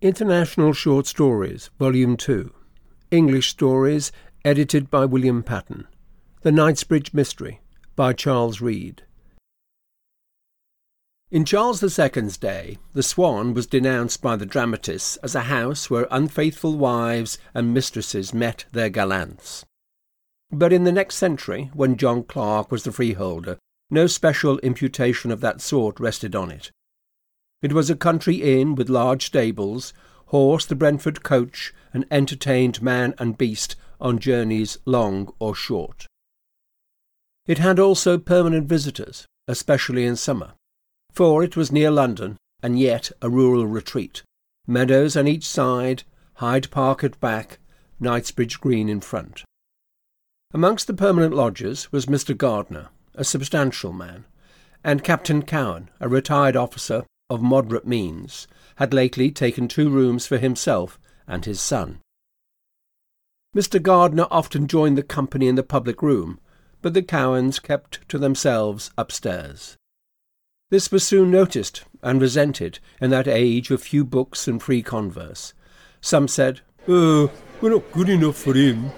International Short Stories, Volume 2. English Stories, edited by William Patten. The Knightsbridge Mystery, by Charles Reade. In Charles II's day, the Swan was denounced by the dramatists as a house where unfaithful wives and mistresses met their gallants. But in the next century, when John Clarke was the freeholder, no special imputation of that sort rested on it. It was a country inn with large stables, horsed the Brentford coach, and entertained man and beast on journeys long or short. It had also permanent visitors, especially in summer, for it was near London and yet a rural retreat. Meadows on each side, Hyde Park at back, Knightsbridge Green in front. Amongst the permanent lodgers was Mr. Gardiner, a substantial man, and Captain Cowen, a retired officer of moderate means, had lately taken two rooms for himself and his son. Mr. Gardiner often joined the company in the public room, but the Cowens kept to themselves upstairs. This was soon noticed and resented in that age of few books and free converse. Some said, Oh, we're not good enough for him.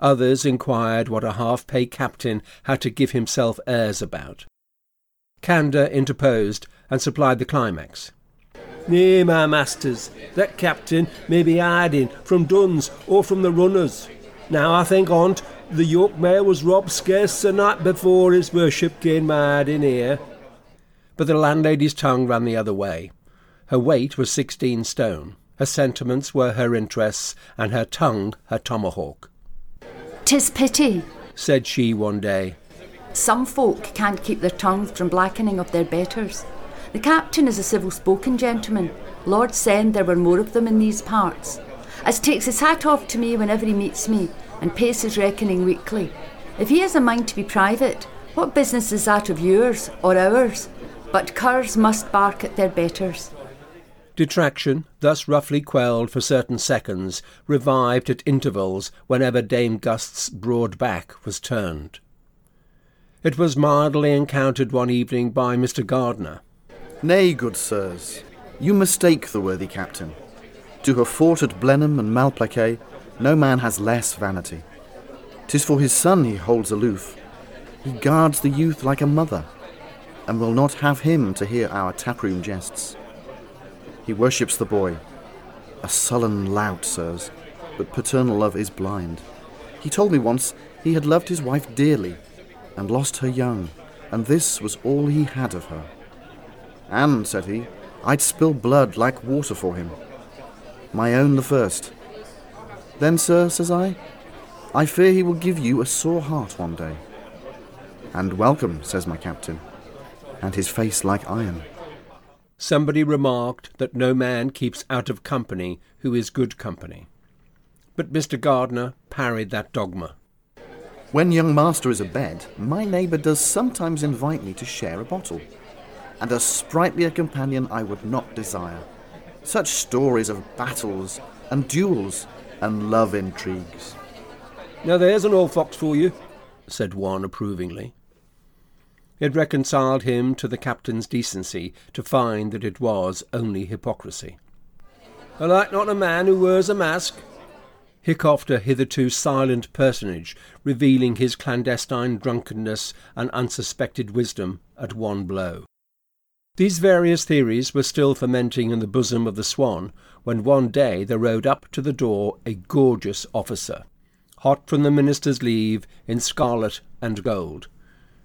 Others inquired what a half pay captain had to give himself airs about. Candour interposed and supplied the climax. Nay, my masters, that captain may be hiding from Duns or from the runners. Now I think on't the York mayor was robbed scarce the night before his worship came mad in here. But the landlady's tongue ran the other way. Her weight was sixteen stone. Her sentiments were her interests, and her tongue her tomahawk. "'Tis pity," said she one day. "Some folk can't keep their tongues from blackening of their betters. The captain is a civil spoken gentleman. Lord send there were more of them in these parts. As takes his hat off to me whenever he meets me, and pays his reckoning weekly. If he has a mind to be private, what business is that of yours or ours? But curs must bark at their betters. Detraction, thus roughly quelled for certain seconds, revived at intervals whenever Dame Gust's broad back was turned. It was mildly encountered one evening by Mr. Gardiner, Nay, good sirs, you mistake the worthy captain. To have fought at Blenheim and Malplaquet, no man has less vanity. Tis for his son he holds aloof. He guards the youth like a mother, and will not have him to hear our taproom jests. He worships the boy, a sullen lout, sirs, but paternal love is blind. He told me once he had loved his wife dearly, and lost her young, and this was all he had of her. And, said he, I'd spill blood like water for him. My own the first. Then, sir, says I, I fear he will give you a sore heart one day. And welcome, says my captain, and his face like iron. Somebody remarked that no man keeps out of company who is good company. But Mr. Gardiner parried that dogma. When young master is abed, my neighbour does sometimes invite me to share a bottle and a sprightlier companion I would not desire. Such stories of battles and duels and love intrigues. Now there's an old fox for you, said one approvingly. It reconciled him to the captain's decency to find that it was only hypocrisy. I like not a man who wears a mask, a hitherto silent personage, revealing his clandestine drunkenness and unsuspected wisdom at one blow. These various theories were still fermenting in the bosom of the Swan when one day there rode up to the door a gorgeous officer, hot from the minister's leave, in scarlet and gold,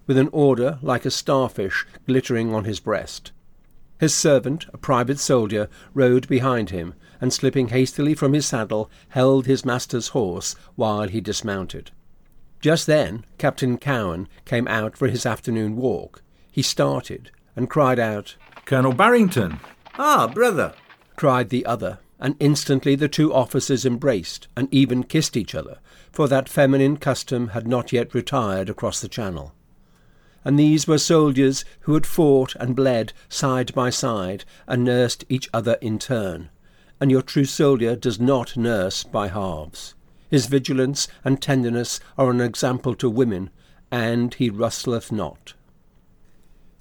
with an order like a starfish glittering on his breast. His servant, a private soldier, rode behind him, and slipping hastily from his saddle, held his master's horse while he dismounted. Just then Captain Cowen came out for his afternoon walk. He started, and cried out, Colonel Barrington! Ah, brother! cried the other, and instantly the two officers embraced and even kissed each other, for that feminine custom had not yet retired across the Channel. And these were soldiers who had fought and bled side by side and nursed each other in turn. And your true soldier does not nurse by halves. His vigilance and tenderness are an example to women, and he rustleth not.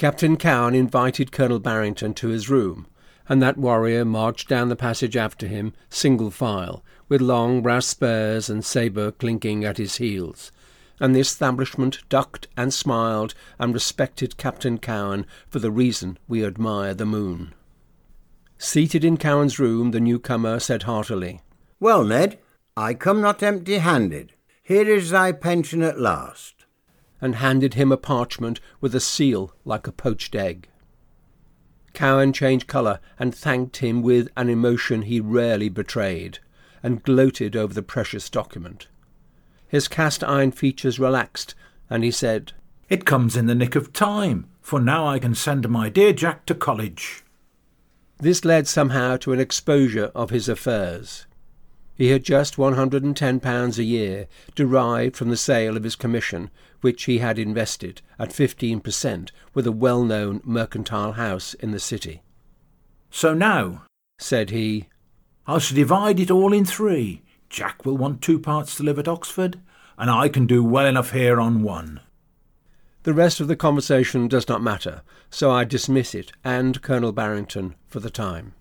Captain Cowen invited Colonel Barrington to his room, and that warrior marched down the passage after him, single file, with long brass spurs and sabre clinking at his heels. And the establishment ducked and smiled and respected Captain Cowen for the reason we admire the moon. Seated in Cowen's room, the newcomer said heartily, Well, Ned, I come not empty handed. Here is thy pension at last. And handed him a parchment with a seal like a poached egg. Cowen changed colour and thanked him with an emotion he rarely betrayed, and gloated over the precious document. His cast iron features relaxed, and he said, It comes in the nick of time, for now I can send my dear Jack to college. This led somehow to an exposure of his affairs. He had just one hundred and ten pounds a year, derived from the sale of his commission, which he had invested at fifteen per cent with a well-known mercantile house in the city. So now, said he, I shall divide it all in three. Jack will want two parts to live at Oxford, and I can do well enough here on one. The rest of the conversation does not matter, so I dismiss it and Colonel Barrington for the time.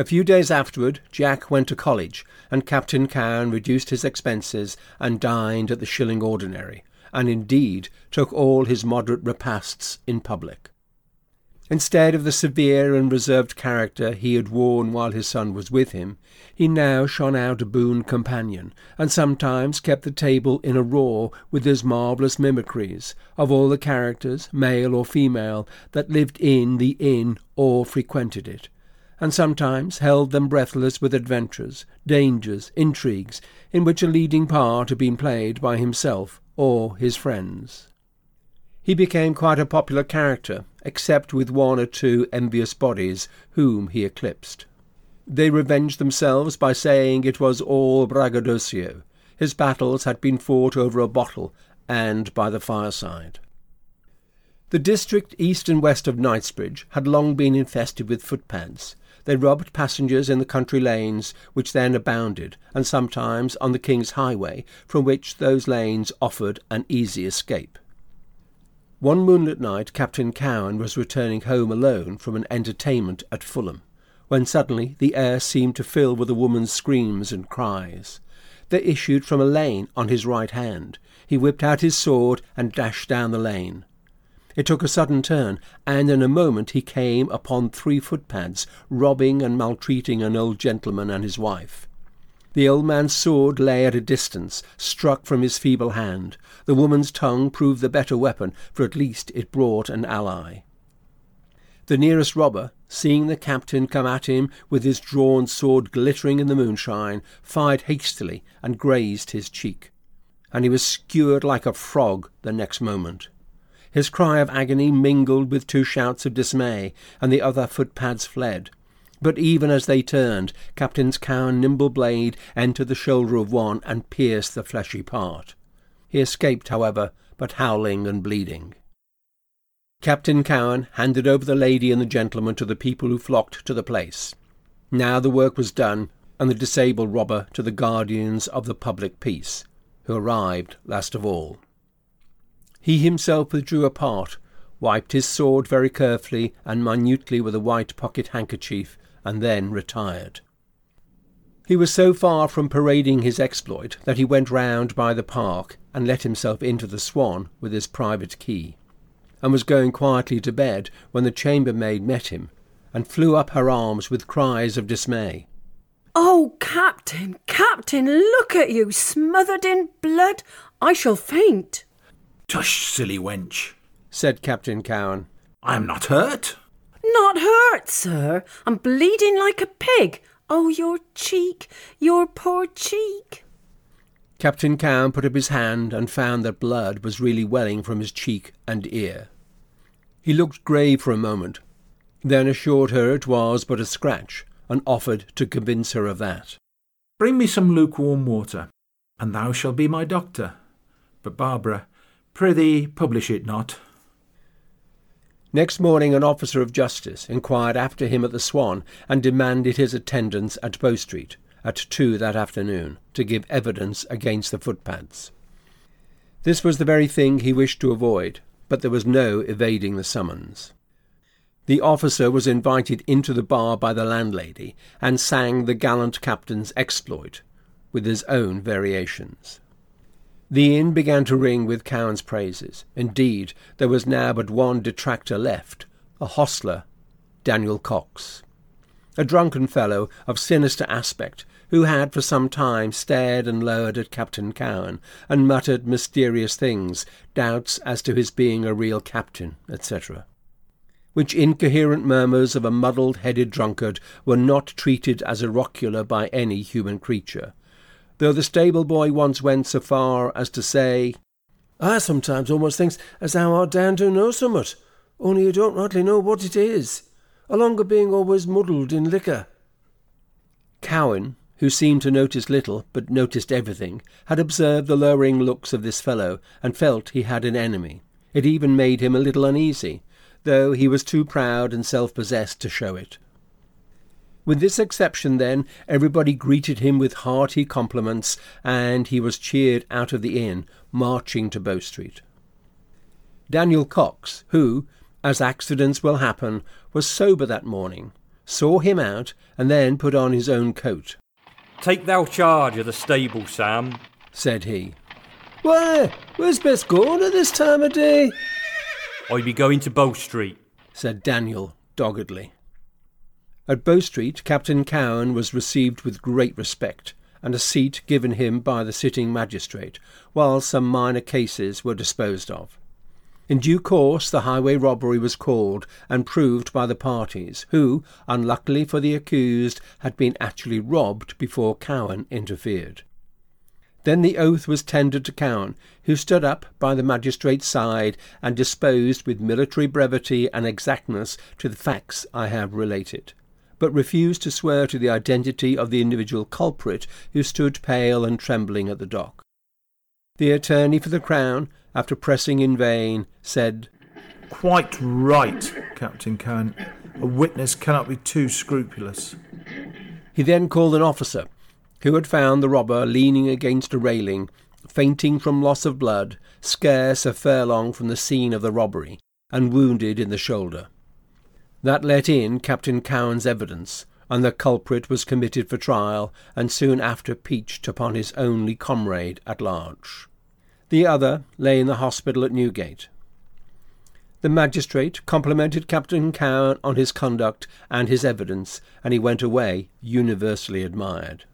A few days afterward, Jack went to college, and Captain Cowen reduced his expenses and dined at the shilling ordinary, and indeed took all his moderate repasts in public. Instead of the severe and reserved character he had worn while his son was with him, he now shone out a boon companion, and sometimes kept the table in a roar with his marvellous mimicries of all the characters, male or female, that lived in the inn or frequented it, and sometimes held them breathless with adventures, dangers, intrigues, in which a leading part had been played by himself or his friends. He became quite a popular character, except with one or two envious bodies whom he eclipsed. They revenged themselves by saying it was all braggadocio. His battles had been fought over a bottle and by the fireside. The district east and west of Knightsbridge had long been infested with footpads. They robbed passengers in the country lanes which then abounded, and sometimes on the King's Highway, from which those lanes offered an easy escape. One moonlit night Captain Cowen was returning home alone from an entertainment at Fulham, when suddenly the air seemed to fill with a woman's screams and cries. They issued from a lane on his right hand. He whipped out his sword and dashed down the lane. It took a sudden turn, and in a moment he came upon three footpads, robbing and maltreating an old gentleman and his wife. The old man's sword lay at a distance, struck from his feeble hand. The woman's tongue proved the better weapon, for at least it brought an ally. The nearest robber, seeing the captain come at him with his drawn sword glittering in the moonshine, fired hastily and grazed his cheek, and he was skewered like a frog the next moment. His cry of agony mingled with two shouts of dismay, and the other footpads fled. But even as they turned, Captain Cowen's nimble blade entered the shoulder of one and pierced the fleshy part. He escaped, however, but howling and bleeding. Captain Cowen handed over the lady and the gentleman to the people who flocked to the place. Now the work was done, and the disabled robber to the guardians of the public peace, who arrived last of all. He himself withdrew apart, wiped his sword very carefully and minutely with a white pocket handkerchief, and then retired. He was so far from parading his exploit that he went round by the park and let himself into the Swan with his private key, and was going quietly to bed when the chambermaid met him, and flew up her arms with cries of dismay. Oh, Captain, Captain, look at you, smothered in blood. I shall faint. Tush, silly wench, said Captain Cowen. I am not hurt. Not hurt, sir. I'm bleeding like a pig. Oh, your cheek, your poor cheek. Captain Cowen put up his hand and found that blood was really welling from his cheek and ear. He looked grave for a moment, then assured her it was but a scratch, and offered to convince her of that. Bring me some lukewarm water, and thou shalt be my doctor. But, Barbara, prithee publish it not. Next morning an officer of justice inquired after him at the Swan and demanded his attendance at Bow Street at two that afternoon to give evidence against the footpads. This was the very thing he wished to avoid, but there was no evading the summons. The officer was invited into the bar by the landlady and sang the gallant captain's exploit, with his own variations. The inn began to ring with Cowen's praises. Indeed, there was now but one detractor left, a hostler, Daniel Cox, a drunken fellow of sinister aspect who had for some time stared and lowered at Captain Cowen and muttered mysterious things, doubts as to his being a real captain, etc. Which incoherent murmurs of a muddled headed drunkard were not treated as oracular by any human creature, though the stable boy once went so far as to say, I sometimes almost thinks as how our Dan do know summat, only you don't rightly know what it is, along of being always muddled in liquor. Cowen, who seemed to notice little but noticed everything, had observed the lowering looks of this fellow and felt he had an enemy. It even made him a little uneasy, though he was too proud and self possessed to show it. With this exception, then, everybody greeted him with hearty compliments, and he was cheered out of the inn, marching to Bow Street. Daniel Cox, who, as accidents will happen, was sober that morning, saw him out, and then put on his own coat. Take thou charge of the stable, Sam, said he. Why, where's best going at this time of day? I be going to Bow Street, said Daniel doggedly. At Bow Street, Captain Cowen was received with great respect, and a seat given him by the sitting magistrate, while some minor cases were disposed of. In due course the highway robbery was called and proved by the parties, who, unluckily for the accused, had been actually robbed before Cowen interfered. Then the oath was tendered to Cowen, who stood up by the magistrate's side and disposed with military brevity and exactness to the facts I have related, but refused to swear to the identity of the individual culprit who stood pale and trembling at the dock. The attorney for the Crown after pressing in vain, said, Quite right, Captain Cowen. A witness cannot be too scrupulous. He then called an officer, who had found the robber leaning against a railing, fainting from loss of blood, scarce a furlong from the scene of the robbery, and wounded in the shoulder. That let in Captain Cowen's evidence, and the culprit was committed for trial, and soon after peached upon his only comrade at large. The other lay in the hospital at Newgate. The magistrate complimented Captain Cowen on his conduct and his evidence, and he went away universally admired.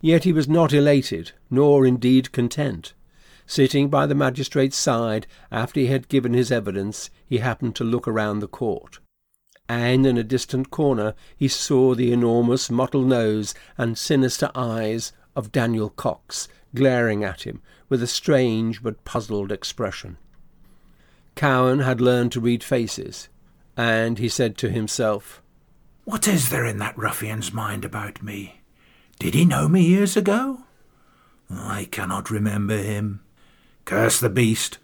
Yet he was not elated, nor indeed content. Sitting by the magistrate's side after he had given his evidence, he happened to look around the court, and in a distant corner he saw the enormous mottled nose and sinister eyes of Daniel Cox glaring at him with a strange but puzzled expression. Cowen had learned to read faces, and he said to himself, What is there in that ruffian's mind about me? Did he know me years ago? I cannot remember him. Curse the beast!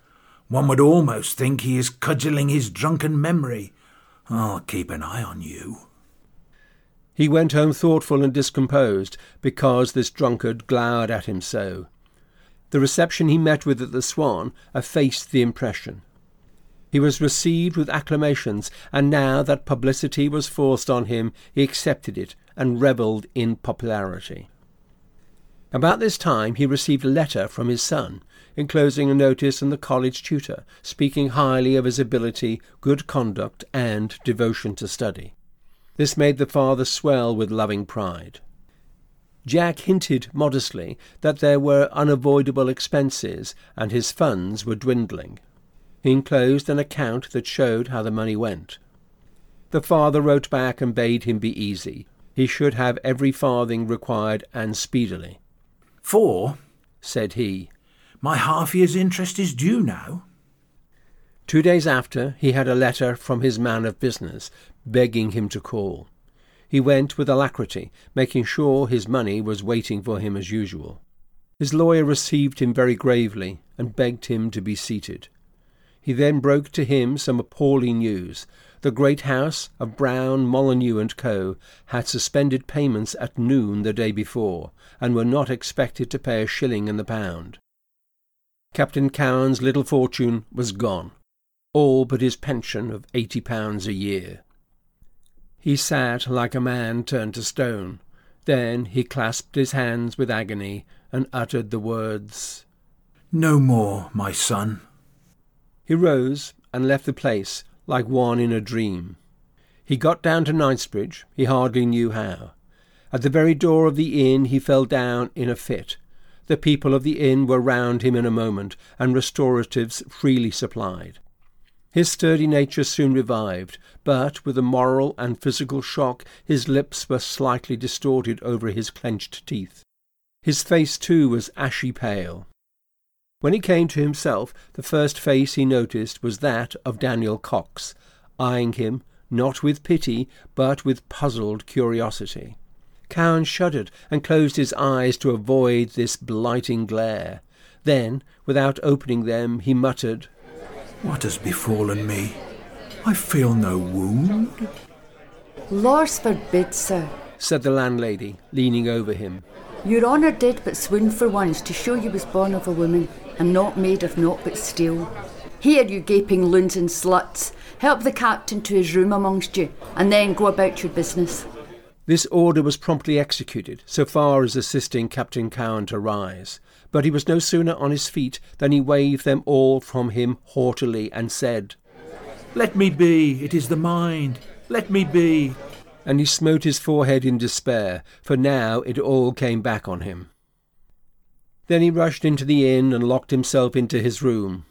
One would almost think he is cudgelling his drunken memory. I'll keep an eye on you. He went home thoughtful and discomposed because this drunkard glowered at him so. The reception he met with at the Swan effaced the impression. He was received with acclamations, and now that publicity was forced on him, he accepted it and revelled in popularity. About this time he received a letter from his son, enclosing a notice in the college tutor, speaking highly of his ability, good conduct, and devotion to study. This made the father swell with loving pride. Jack hinted modestly that there were unavoidable expenses and his funds were dwindling. He enclosed an account that showed how the money went. The father wrote back and bade him be easy. He should have every farthing required and speedily. For, said he, my half year's interest is due now. Two days after, he had a letter from his man of business begging him to call. He went with alacrity, making sure his money was waiting for him as usual. His lawyer received him very gravely and begged him to be seated. He then broke to him some appalling news. The great house of Brown, Molyneux and Co. had suspended payments at noon the day before, and were not expected to pay a shilling in the pound. Captain Cowen's little fortune was gone. all but his pension of eighty pounds a year. He sat like a man turned to stone. Then he clasped his hands with agony and uttered the words, No more, my son. He rose and left the place like one in a dream. He got down to Knightsbridge, he hardly knew how. At the very door of the inn he fell down in a fit. The people of the inn were round him in a moment, and restoratives freely supplied. His sturdy nature soon revived, but with a moral and physical shock his lips were slightly distorted over his clenched teeth. His face, too, was ashy pale. When he came to himself, the first face he noticed was that of Daniel Cox, eyeing him, not with pity, but with puzzled curiosity. Cowen shuddered and closed his eyes to avoid this blighting glare. Then, without opening them, he muttered, What has befallen me? I feel no wound. Lors forbid, sir. said the landlady, leaning over him. Your honour did but swoon for once to show you was born of a woman, and not made of naught but steel. Here, you gaping loons and sluts, help the captain to his room amongst you, and then go about your business. This order was promptly executed, so far as assisting Captain Cowen to rise. But he was no sooner on his feet than he waved them all from him haughtily and said, Let me be, it is the mind. Let me be. and he smote his forehead in despair, for now it all came back on him. Then he rushed into the inn and locked himself into his room.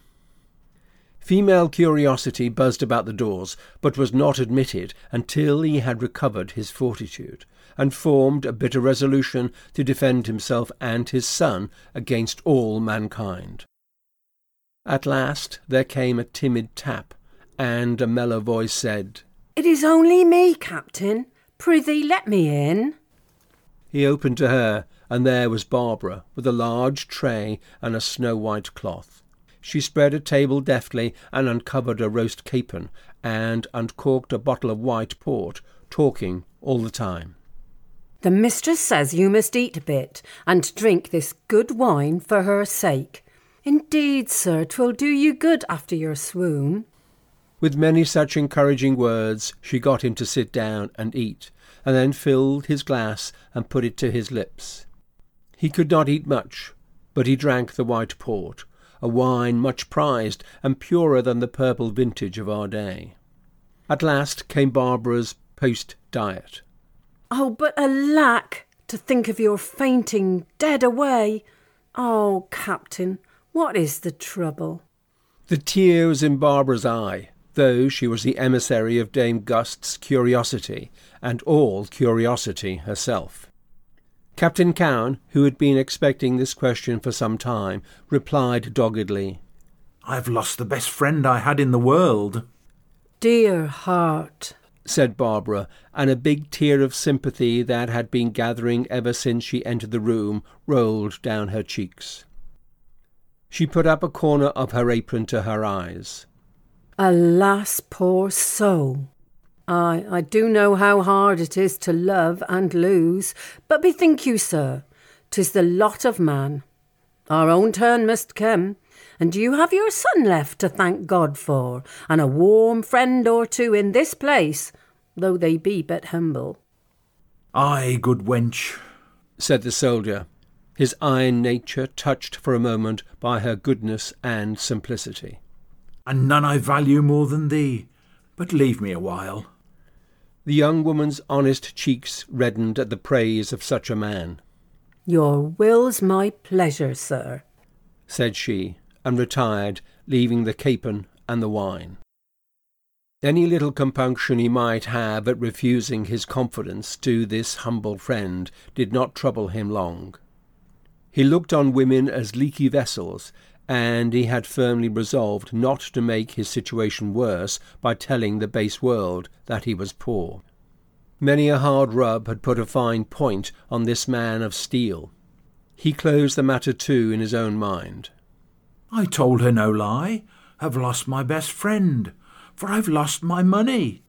Female curiosity buzzed about the doors, but was not admitted until he had recovered his fortitude, and formed a bitter resolution to defend himself and his son against all mankind. At last there came a timid tap, and a mellow voice said, It is only me, Captain. Prithee, let me in. He opened to her, and there was Barbara, with a large tray and a snow white cloth. She spread a table deftly and uncovered a roast capon, and uncorked a bottle of white port, talking all the time. The mistress says you must eat a bit and drink this good wine for her sake. Indeed, sir, 'twill do you good after your swoon. With many such encouraging words, she got him to sit down and eat, and then filled his glass and put it to his lips. He could not eat much, but he drank the white port, a wine much prized and purer than the purple vintage of our day. At last came Barbara's post diet. Oh, but alack, to think of your fainting dead away. Oh, Captain, what is the trouble? The tear was in Barbara's eye, though she was the emissary of Dame Gust's curiosity, and all curiosity herself. Captain Cowen, who had been expecting this question for some time, replied doggedly, I've lost the best friend I had in the world. Dear heart. said Barbara, and a big tear of sympathy that had been gathering ever since she entered the room rolled down her cheeks. She put up a corner of her apron to her eyes. Alas, poor soul. Ay, I do know how hard it is to love and lose, but bethink you, sir, 'tis the lot of man. Our own turn must come, and you have your son left to thank God for, and a warm friend or two in this place, though they be but humble. Ay, good wench. said the soldier, his iron nature touched for a moment by her goodness and simplicity. And none I value more than thee. But leave me a while. The young woman's honest cheeks reddened at the praise of such a man. Your will's my pleasure, sir. said she, and retired, leaving the capon and the wine. Any little compunction he might have at refusing his confidence to this humble friend did not trouble him long. He looked on women as leaky vessels, and he had firmly resolved not to make his situation worse by telling the base world that he was poor. Many a hard rub had put a fine point on this man of steel. He closed the matter too in his own mind. I told her no lie. Have lost my best friend, for I've lost my money.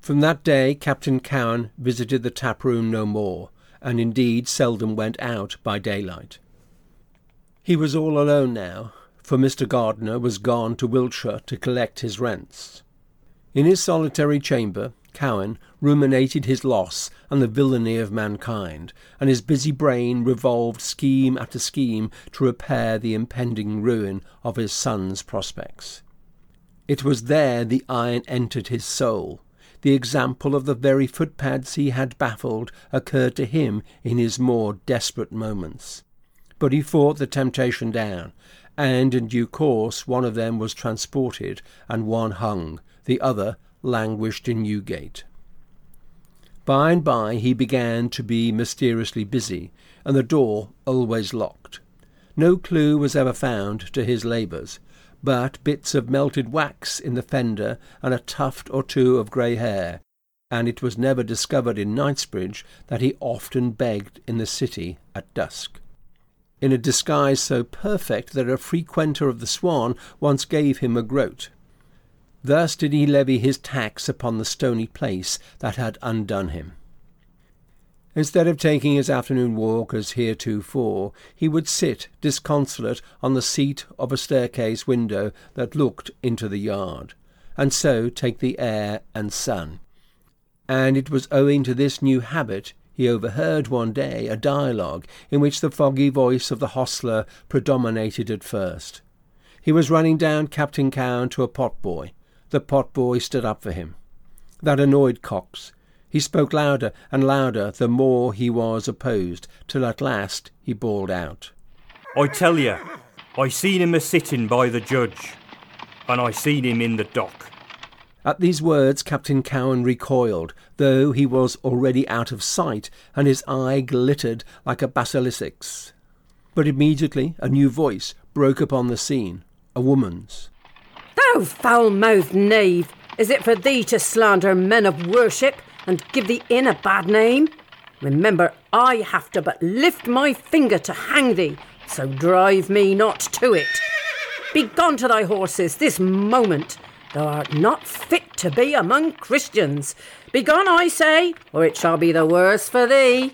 From that day Captain Cowen visited the tap room no more, and indeed seldom went out by daylight. He was all alone now, for Mr. Gardiner was gone to Wiltshire to collect his rents. In his solitary chamber, Cowen ruminated his loss and the villainy of mankind, and his busy brain revolved scheme after scheme to repair the impending ruin of his son's prospects. It was there the iron entered his soul. The example of the very footpads he had baffled occurred to him in his more desperate moments. But he fought the temptation down, and in due course one of them was transported and one hung, the other languished in Newgate. By and by he began to be mysteriously busy, and the door always locked. No clue was ever found to his labours, but bits of melted wax in the fender and a tuft or two of grey hair, and it was never discovered in Knightsbridge that he often begged in the city at dusk. In a disguise so perfect that a frequenter of the Swan once gave him a groat. Thus did he levy his tax upon the stony place that had undone him. Instead of taking his afternoon walk as heretofore, he would sit disconsolate on the seat of a staircase window that looked into the yard, and so take the air and sun. And it was owing to this new habit he overheard one day a dialogue in which the foggy voice of the hostler predominated at first. He was running down Captain Cowen to a potboy. The potboy stood up for him. That annoyed Cox. He spoke louder and louder the more he was opposed, till at last he bawled out. I tell you, I seen him a sitting by the judge, and I seen him in the dock. At these words Captain Cowen recoiled, though he was already out of sight, and his eye glittered like a basilisk's. But immediately a new voice broke upon the scene, a woman's. Thou foul mouthed knave, is it for thee to slander men of worship and give the inn a bad name? Remember, I have to but lift my finger to hang thee, so drive me not to it. Begone to thy horses this moment. Thou art not fit to be among Christians. Begone, I say, or it shall be the worse for thee.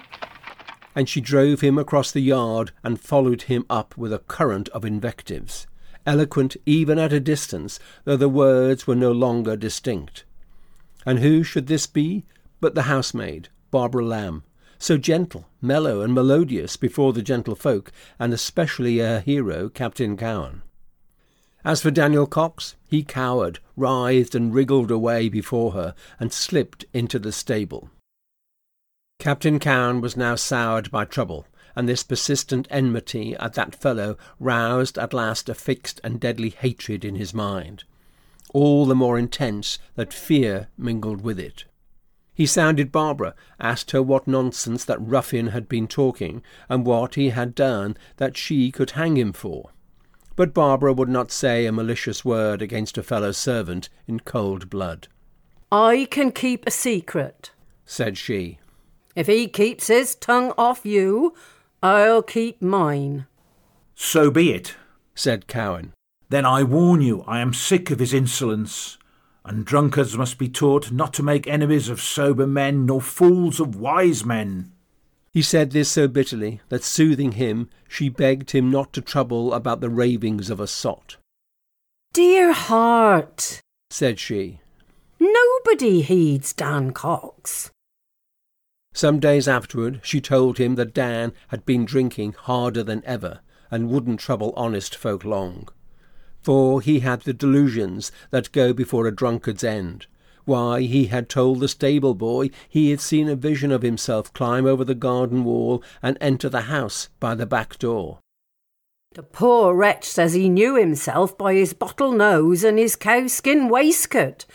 And she drove him across the yard and followed him up with a current of invectives eloquent even at a distance, though the words were no longer distinct. And who should this be but the housemaid, Barbara Lamb, so gentle, mellow, and melodious before the gentlefolk, and especially her hero, Captain Cowen. As for Daniel Cox, he cowered, writhed, and wriggled away before her, and slipped into the stable. Captain Cowen was now soured by trouble, and this persistent enmity at that fellow roused at last a fixed and deadly hatred in his mind, all the more intense that fear mingled with it. He sounded Barbara, asked her what nonsense that ruffian had been talking, and what he had done that she could hang him for. But Barbara would not say a malicious word against a fellow servant in cold blood. I can keep a secret, said she. If he keeps his tongue off you, I'll keep mine. So be it, said Cowen. Then I warn you, I am sick of his insolence, and drunkards must be taught not to make enemies of sober men, nor fools of wise men. He said this so bitterly that, soothing him, she begged him not to trouble about the ravings of a sot. Dear heart, said she, nobody heeds Dan Cox. Some days afterward, she told him that Dan had been drinking harder than ever and wouldn't trouble honest folk long. For he had the delusions that go before a drunkard's end. Why, he had told the stable boy he had seen a vision of himself climb over the garden wall and enter the house by the back door. The poor wretch says he knew himself by his bottle nose and his cowskin waistcoat,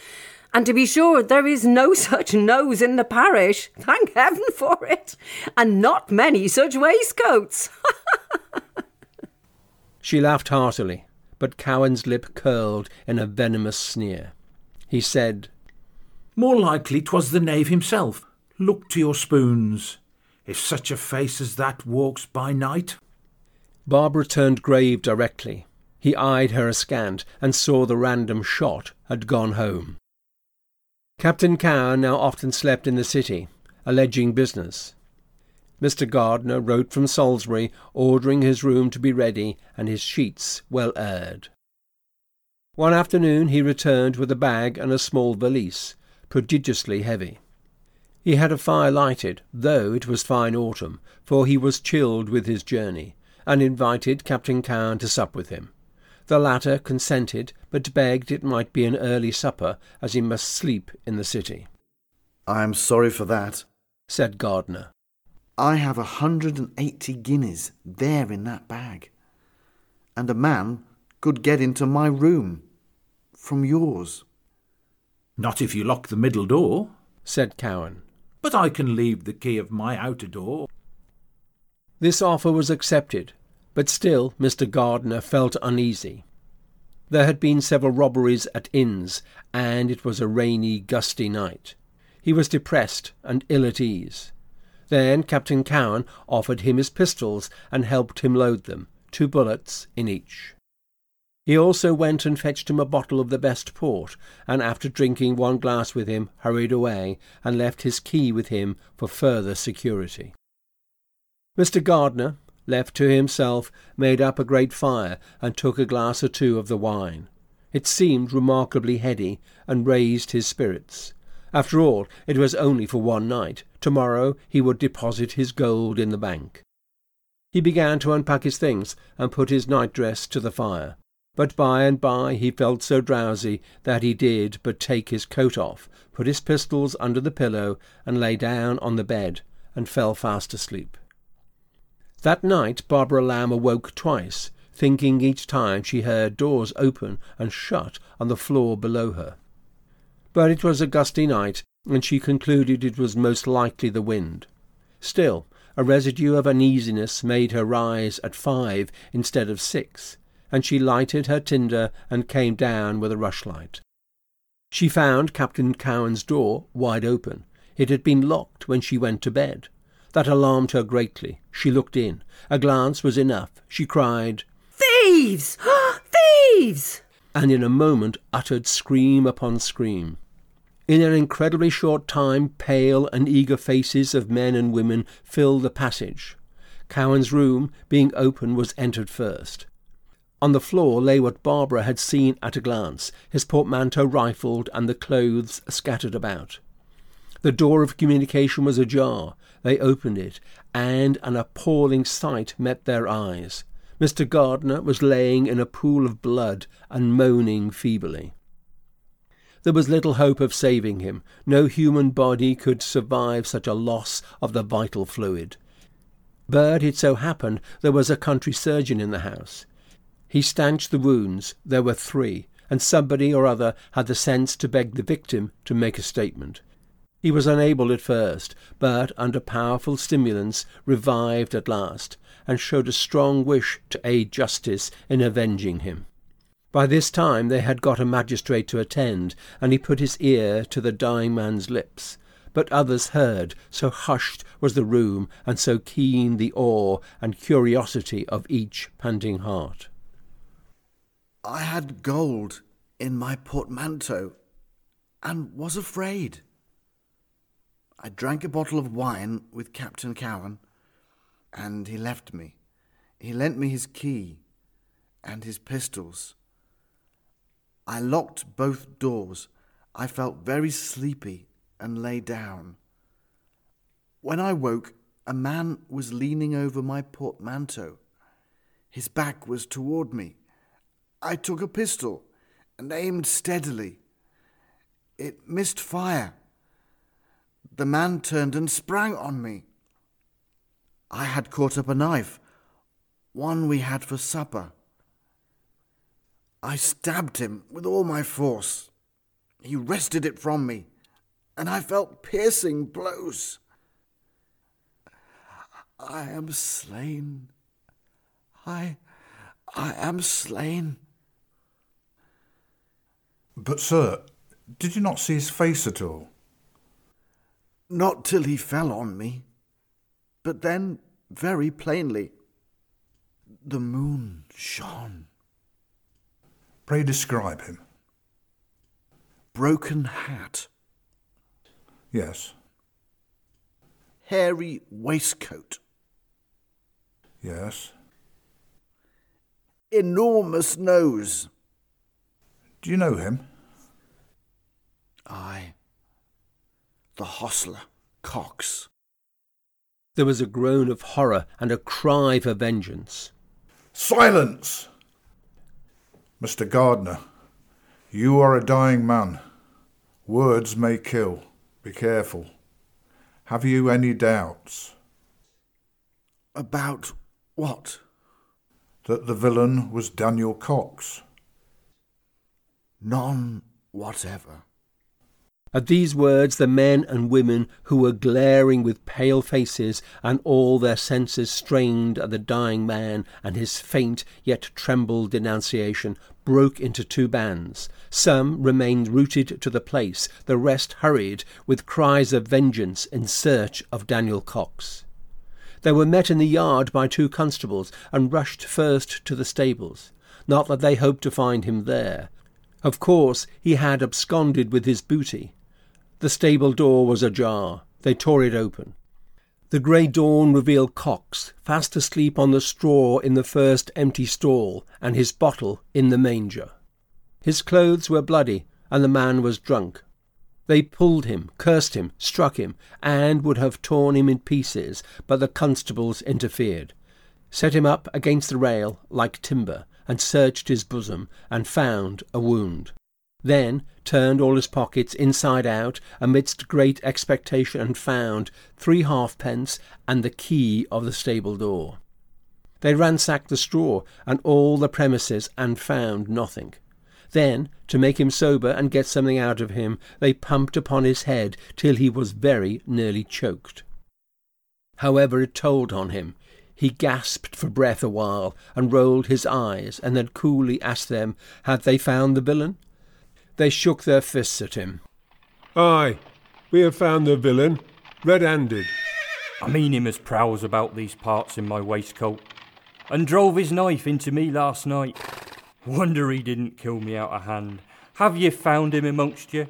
and to be sure, there is no such nose in the parish, thank heaven for it, and not many such waistcoats. she laughed heartily, but Cowen's lip curled in a venomous sneer. He said, More likely 'twas the knave himself. Look to your spoons, if such a face as that walks by night. Barbara turned grave directly. He eyed her askant and saw the random shot had gone home. Captain Cowen now often slept in the city, alleging business. Mr. Gardiner wrote from Salisbury, ordering his room to be ready and his sheets well aired. One afternoon he returned with a bag and a small valise, prodigiously heavy. He had a fire lighted, though it was fine autumn, for he was chilled with his journey, and invited Captain Cowen to sup with him. The latter consented, but begged it might be an early supper, as he must sleep in the city. I am sorry for that, said Gardiner. I have a hundred and eighty guineas there in that bag, and a man could get into my room from yours. Not if you lock the middle door, said Cowen. But I can leave the key of my outer door. This offer was accepted, but still Mr. Gardiner felt uneasy. There had been several robberies at inns, and it was a rainy, gusty night. He was depressed and ill at ease. Then Captain Cowen offered him his pistols and helped him load them, two bullets in each. He also went and fetched him a bottle of the best port, and after drinking one glass with him, hurried away, and left his key with him for further security. Mr. Gardiner, left to himself, made up a great fire, and took a glass or two of the wine. It seemed remarkably heady, and raised his spirits. After all, it was only for one night. Tomorrow he would deposit his gold in the bank. He began to unpack his things, and put his night-dress to the fire. But by and by he felt so drowsy that he did but take his coat off, put his pistols under the pillow, and lay down on the bed, and fell fast asleep. That night Barbara Lamb awoke twice, thinking each time she heard doors open and shut on the floor below her. But it was a gusty night, and she concluded it was most likely the wind. Still, a residue of uneasiness made her rise at five instead of six, and she lighted her tinder and came down with a rushlight. She found Captain Cowen's door wide open. It had been locked when she went to bed. That alarmed her greatly. She looked in. A glance was enough. She cried, Thieves! Thieves! and in a moment uttered scream upon scream. In an incredibly short time pale and eager faces of men and women filled the passage. Cowen's room, being open, was entered first. On the floor lay what Barbara had seen at a glance, his portmanteau rifled and the clothes scattered about. The door of communication was ajar. They opened it, and an appalling sight met their eyes. Mr. Gardiner was laying in a pool of blood and moaning feebly. There was little hope of saving him. No human body could survive such a loss of the vital fluid. But it so happened there was a country surgeon in the house. He stanched the wounds. There were three, and somebody or other had the sense to beg the victim to make a statement. He was unable at first, but under powerful stimulants revived at last, and showed a strong wish to aid justice in avenging him. By this time they had got a magistrate to attend, and he put his ear to the dying man's lips. But others heard, so hushed was the room, and so keen the awe and curiosity of each panting heart. I had gold in my portmanteau, and was afraid. I drank a bottle of wine with Captain Cowen, and he left me. He lent me his key and his pistols. I locked both doors. I felt very sleepy and lay down. When I woke, a man was leaning over my portmanteau. His back was toward me. I took a pistol and aimed steadily. It missed fire the man turned and sprang on me. I had caught up a knife, one we had for supper. I stabbed him with all my force. He wrested it from me, and I felt piercing blows. I am slain. I. I am slain. But, sir, did you not see his face at all? Not till he fell on me, but then very plainly. The moon shone. Pray describe him. Broken hat. Yes. hairy waistcoat. Yes. Enormous nose. Do you know him? Aye. The hostler, Cox. There was a groan of horror and a cry for vengeance. Silence! Mr. Gardiner, you are a dying man. Words may kill. Be careful. Have you any doubts? About what? That the villain was Daniel Cox. None whatever. At these words, the men and women who were glaring with pale faces and all their senses strained at the dying man and his faint yet trembled denunciation broke into two bands. Some remained rooted to the place, the rest hurried with cries of vengeance in search of Daniel Cox. They were met in the yard by two constables and rushed first to the stables. Not that they hoped to find him there. Of course, he had absconded with his booty. The stable door was ajar. They tore it open. The grey dawn revealed Cox, fast asleep on the straw in the first empty stall, and his bottle in the manger. His clothes were bloody, and the man was drunk. They pulled him, cursed him, struck him, and would have torn him in pieces, but the constables interfered, set him up against the rail like timber, and searched his bosom, and found a wound then turned all his pockets inside out amidst great expectation and found three halfpence and the key of the stable door. They ransacked the straw and all the premises and found nothing. Then, to make him sober and get something out of him, they pumped upon his head till he was very nearly choked. However, it told on him. He gasped for breath a while and rolled his eyes, and then coolly asked them had they found the villain. They shook their fists at him. Aye, we have found the villain, red-handed. I mean him as prowls about these parts in my waistcoat, and drove his knife into me last night. Wonder he didn't kill me out of hand. Have ye found him amongst you?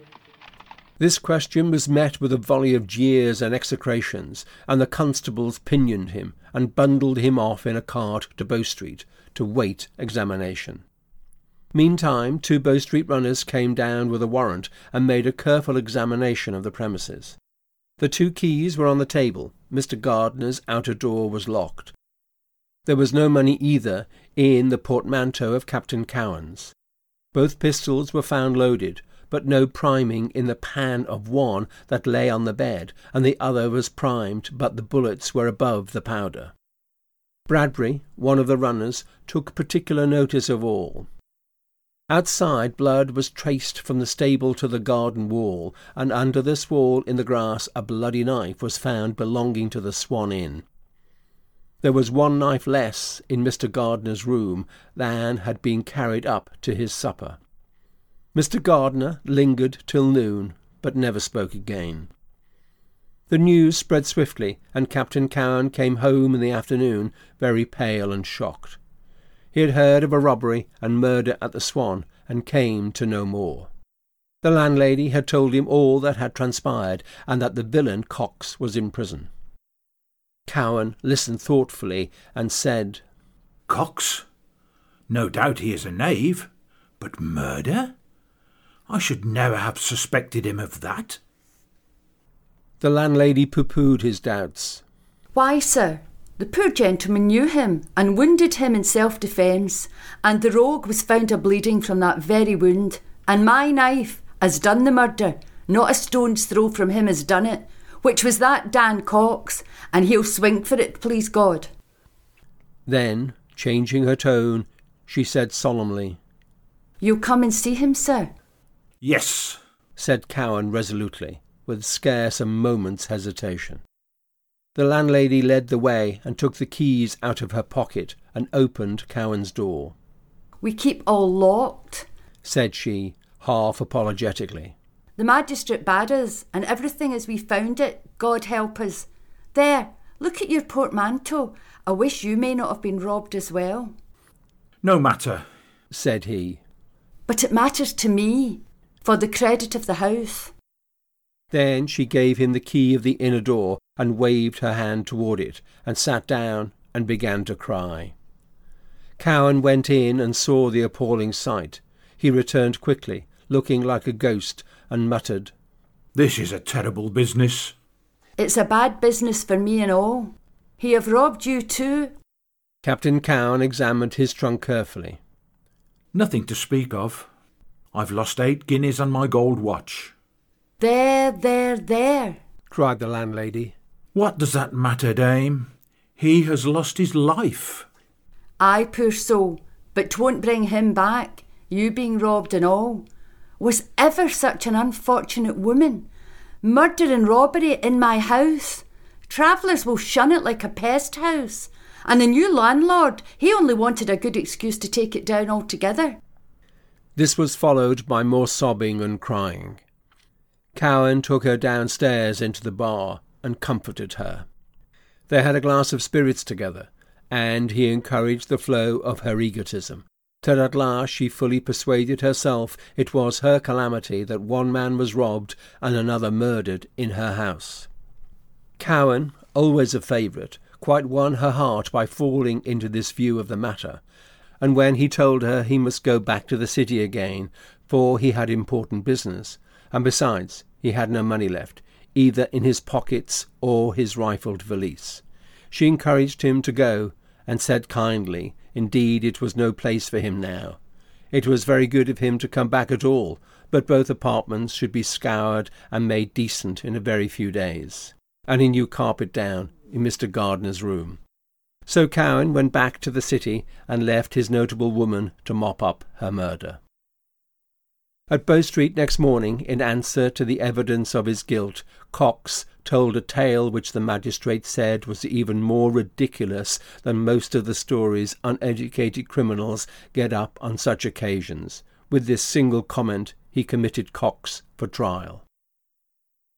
This question was met with a volley of jeers and execrations, and the constables pinioned him and bundled him off in a cart to Bow Street to wait examination. Meantime, two Bow Street runners came down with a warrant and made a careful examination of the premises. The two keys were on the table. Mr. Gardiner's outer door was locked. There was no money either in the portmanteau of Captain Cowen's. Both pistols were found loaded, but no priming in the pan of one that lay on the bed, and the other was primed, but the bullets were above the powder. Bradbury, one of the runners, took particular notice of all. Outside, blood was traced from the stable to the garden wall, and under this wall in the grass a bloody knife was found belonging to the Swan Inn. There was one knife less in Mr. Gardiner's room than had been carried up to his supper. Mr. Gardiner lingered till noon, but never spoke again. The news spread swiftly, and Captain Cowen came home in the afternoon very pale and shocked. He had heard of a robbery and murder at the Swan, and came to know more. The landlady had told him all that had transpired, and that the villain Cox was in prison. Cowen listened thoughtfully and said, Cox? No doubt he is a knave, but murder? I should never have suspected him of that. The landlady pooh poohed his doubts. Why, sir, the poor gentleman knew him and wounded him in self defence, and the rogue was found a bleeding from that very wound. And my knife has done the murder, not a stone's throw from him has done it, which was that Dan Cox, and he'll swing for it, please God. Then, changing her tone, she said solemnly, You'll come and see him, sir? Yes, said Cowen resolutely, with scarce a moment's hesitation. The landlady led the way and took the keys out of her pocket and opened Cowen's door. We keep all locked, said she, half apologetically. The magistrate bade us, and everything as we found it, God help us. There, look at your portmanteau. I wish you may not have been robbed as well. No matter, said he. But it matters to me, for the credit of the house. Then she gave him the key of the inner door and waved her hand toward it, and sat down and began to cry. Cowen went in and saw the appalling sight. He returned quickly, looking like a ghost, and muttered, This is a terrible business. It's a bad business for me and all. He have robbed you too. Captain Cowen examined his trunk carefully. Nothing to speak of. I've lost eight guineas and my gold watch. There, there, there, cried the landlady. What does that matter, dame? He has lost his life. Ay, poor soul, but 'twon't bring him back, you being robbed and all. Was ever such an unfortunate woman? Murder and robbery in my house. Travellers will shun it like a pest house. And the new landlord, he only wanted a good excuse to take it down altogether. This was followed by more sobbing and crying. Cowen took her downstairs into the bar and comforted her. They had a glass of spirits together, and he encouraged the flow of her egotism, till at last she fully persuaded herself it was her calamity that one man was robbed and another murdered in her house. Cowen, always a favourite, quite won her heart by falling into this view of the matter, and when he told her he must go back to the city again, for he had important business, and besides, he had no money left, either in his pockets or his rifled valise. She encouraged him to go, and said kindly, indeed it was no place for him now. It was very good of him to come back at all, but both apartments should be scoured and made decent in a very few days, and a new carpet down in Mr. Gardiner's room. So Cowen went back to the city and left his notable woman to mop up her murder. At Bow Street next morning, in answer to the evidence of his guilt, Cox told a tale which the magistrate said was even more ridiculous than most of the stories uneducated criminals get up on such occasions. With this single comment, he committed Cox for trial.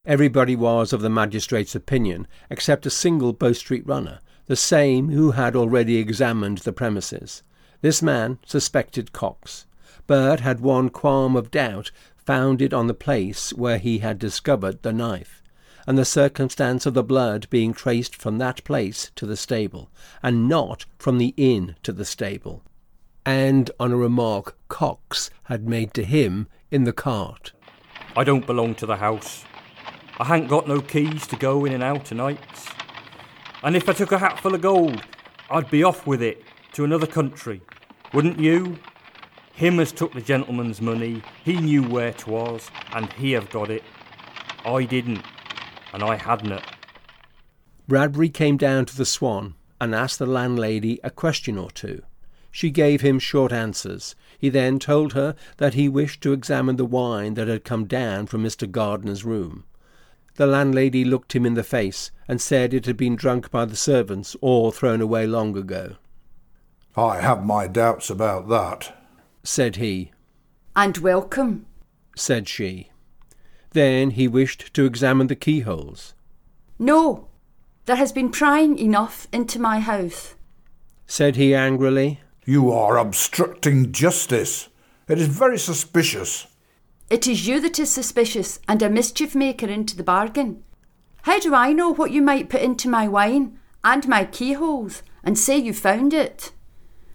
Everybody was of the magistrate's opinion, except a single Bow Street runner, the same who had already examined the premises. This man suspected Cox but had one qualm of doubt founded on the place where he had discovered the knife, and the circumstance of the blood being traced from that place to the stable, and not from the inn to the stable, and on a remark Cox had made to him in the cart. I don't belong to the house. I han't got no keys to go in and out o' nights. And if I took a hatful of gold, I'd be off with it to another country. Wouldn't you? Him as took the gentleman's money, he knew where 'twas, and he have got it. I didn't, and I hadn't. Bradbury came down to the Swan and asked the landlady a question or two. She gave him short answers. He then told her that he wished to examine the wine that had come down from Mr. Gardiner's room. The landlady looked him in the face and said it had been drunk by the servants or thrown away long ago. I have my doubts about that, said he. And welcome, said she. Then he wished to examine the keyholes. No, there has been prying enough into my house, said he angrily. You are obstructing justice. It is very suspicious. It is you that is suspicious, and a mischief maker into the bargain. How do I know what you might put into my wine and my keyholes, and say you found it?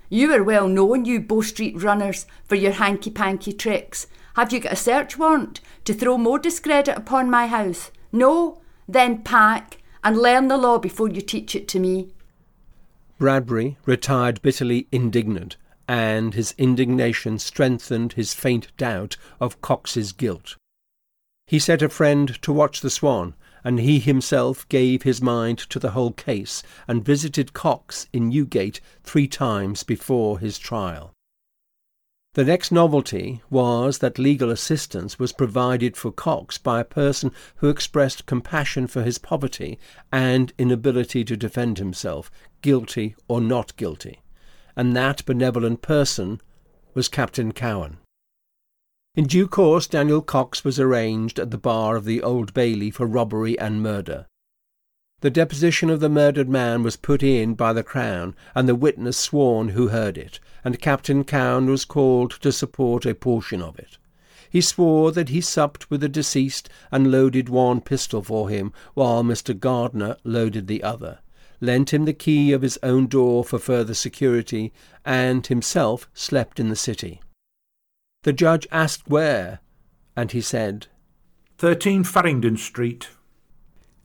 You are well known, you Bow Street runners, for your hanky panky tricks. Have you got a search warrant to throw more discredit upon my house? No? Then pack and learn the law before you teach it to me. Bradbury retired bitterly indignant, and his indignation strengthened his faint doubt of Cox's guilt. He set a friend to watch the Swan, and he himself gave his mind to the whole case and visited Cox in Newgate three times before his trial. The next novelty was that legal assistance was provided for Cox by a person who expressed compassion for his poverty and inability to defend himself, guilty or not guilty, and that benevolent person was Captain Cowen. In due course, Daniel Cox was arraigned at the bar of the Old Bailey for robbery and murder. The deposition of the murdered man was put in by the Crown, and the witness sworn who heard it, and Captain Cowen was called to support a portion of it. He swore that he supped with the deceased and loaded one pistol for him, while Mr. Gardiner loaded the other, lent him the key of his own door for further security, and himself slept in the city. The judge asked where, and he said, 13 Farringdon Street.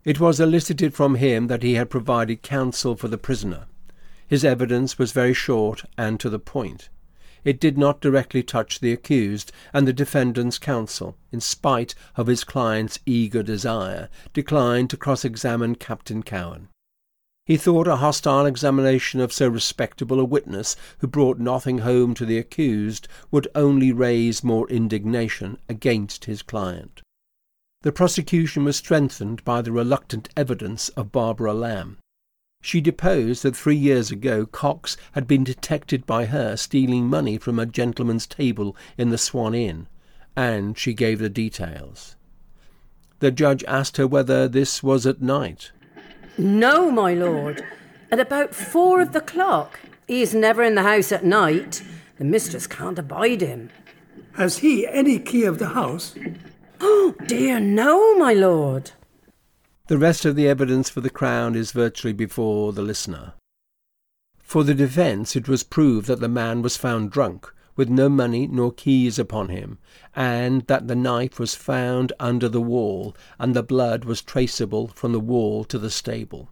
It was elicited from him that he had provided counsel for the prisoner. His evidence was very short and to the point. It did not directly touch the accused, and the defendant's counsel, in spite of his client's eager desire, declined to cross examine Captain Cowen. He thought a hostile examination of so respectable a witness who brought nothing home to the accused would only raise more indignation against his client. The prosecution was strengthened by the reluctant evidence of Barbara Lamb. She deposed that three years ago Cox had been detected by her stealing money from a gentleman's table in the Swan Inn, and she gave the details. The judge asked her whether this was at night. No, my lord. At about four of the clock. He is never in the house at night. The mistress can't abide him. Has he any key of the house? Oh, dear, no, my lord. The rest of the evidence for the Crown is virtually before the listener. For the defence, it was proved that the man was found drunk, with no money nor keys upon him, and that the knife was found under the wall, and the blood was traceable from the wall to the stable.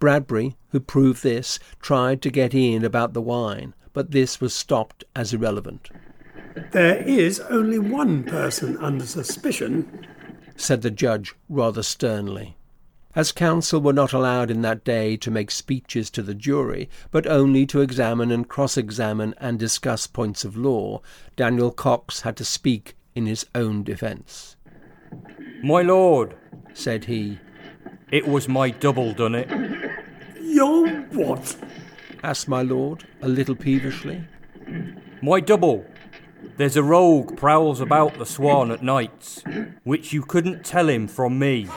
Bradbury, who proved this, tried to get in about the wine, but this was stopped as irrelevant. There is only one person under suspicion, said the judge rather sternly. As counsel were not allowed in that day to make speeches to the jury, but only to examine and cross examine and discuss points of law, Daniel Cox had to speak in his own defence. My lord, said he, it was my double done it. Your what? asked my lord, a little peevishly. My double. There's a rogue prowls about the Swan at nights, which you couldn't tell him from me.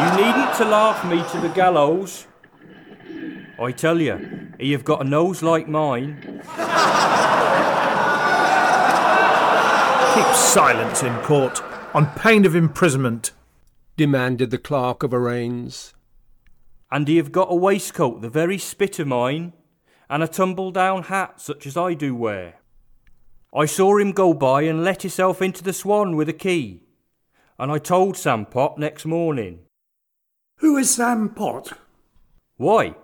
You needn't to laugh me to the gallows. I tell you, he have got a nose like mine. Keep silence in court, on pain of imprisonment, demanded the clerk of arraigns. And he have got a waistcoat the very spit of mine and a tumble down hat such as I do wear. I saw him go by and let himself into the Swan with a key, and I told Sam Pott next morning. Who is Sam Pott? Why,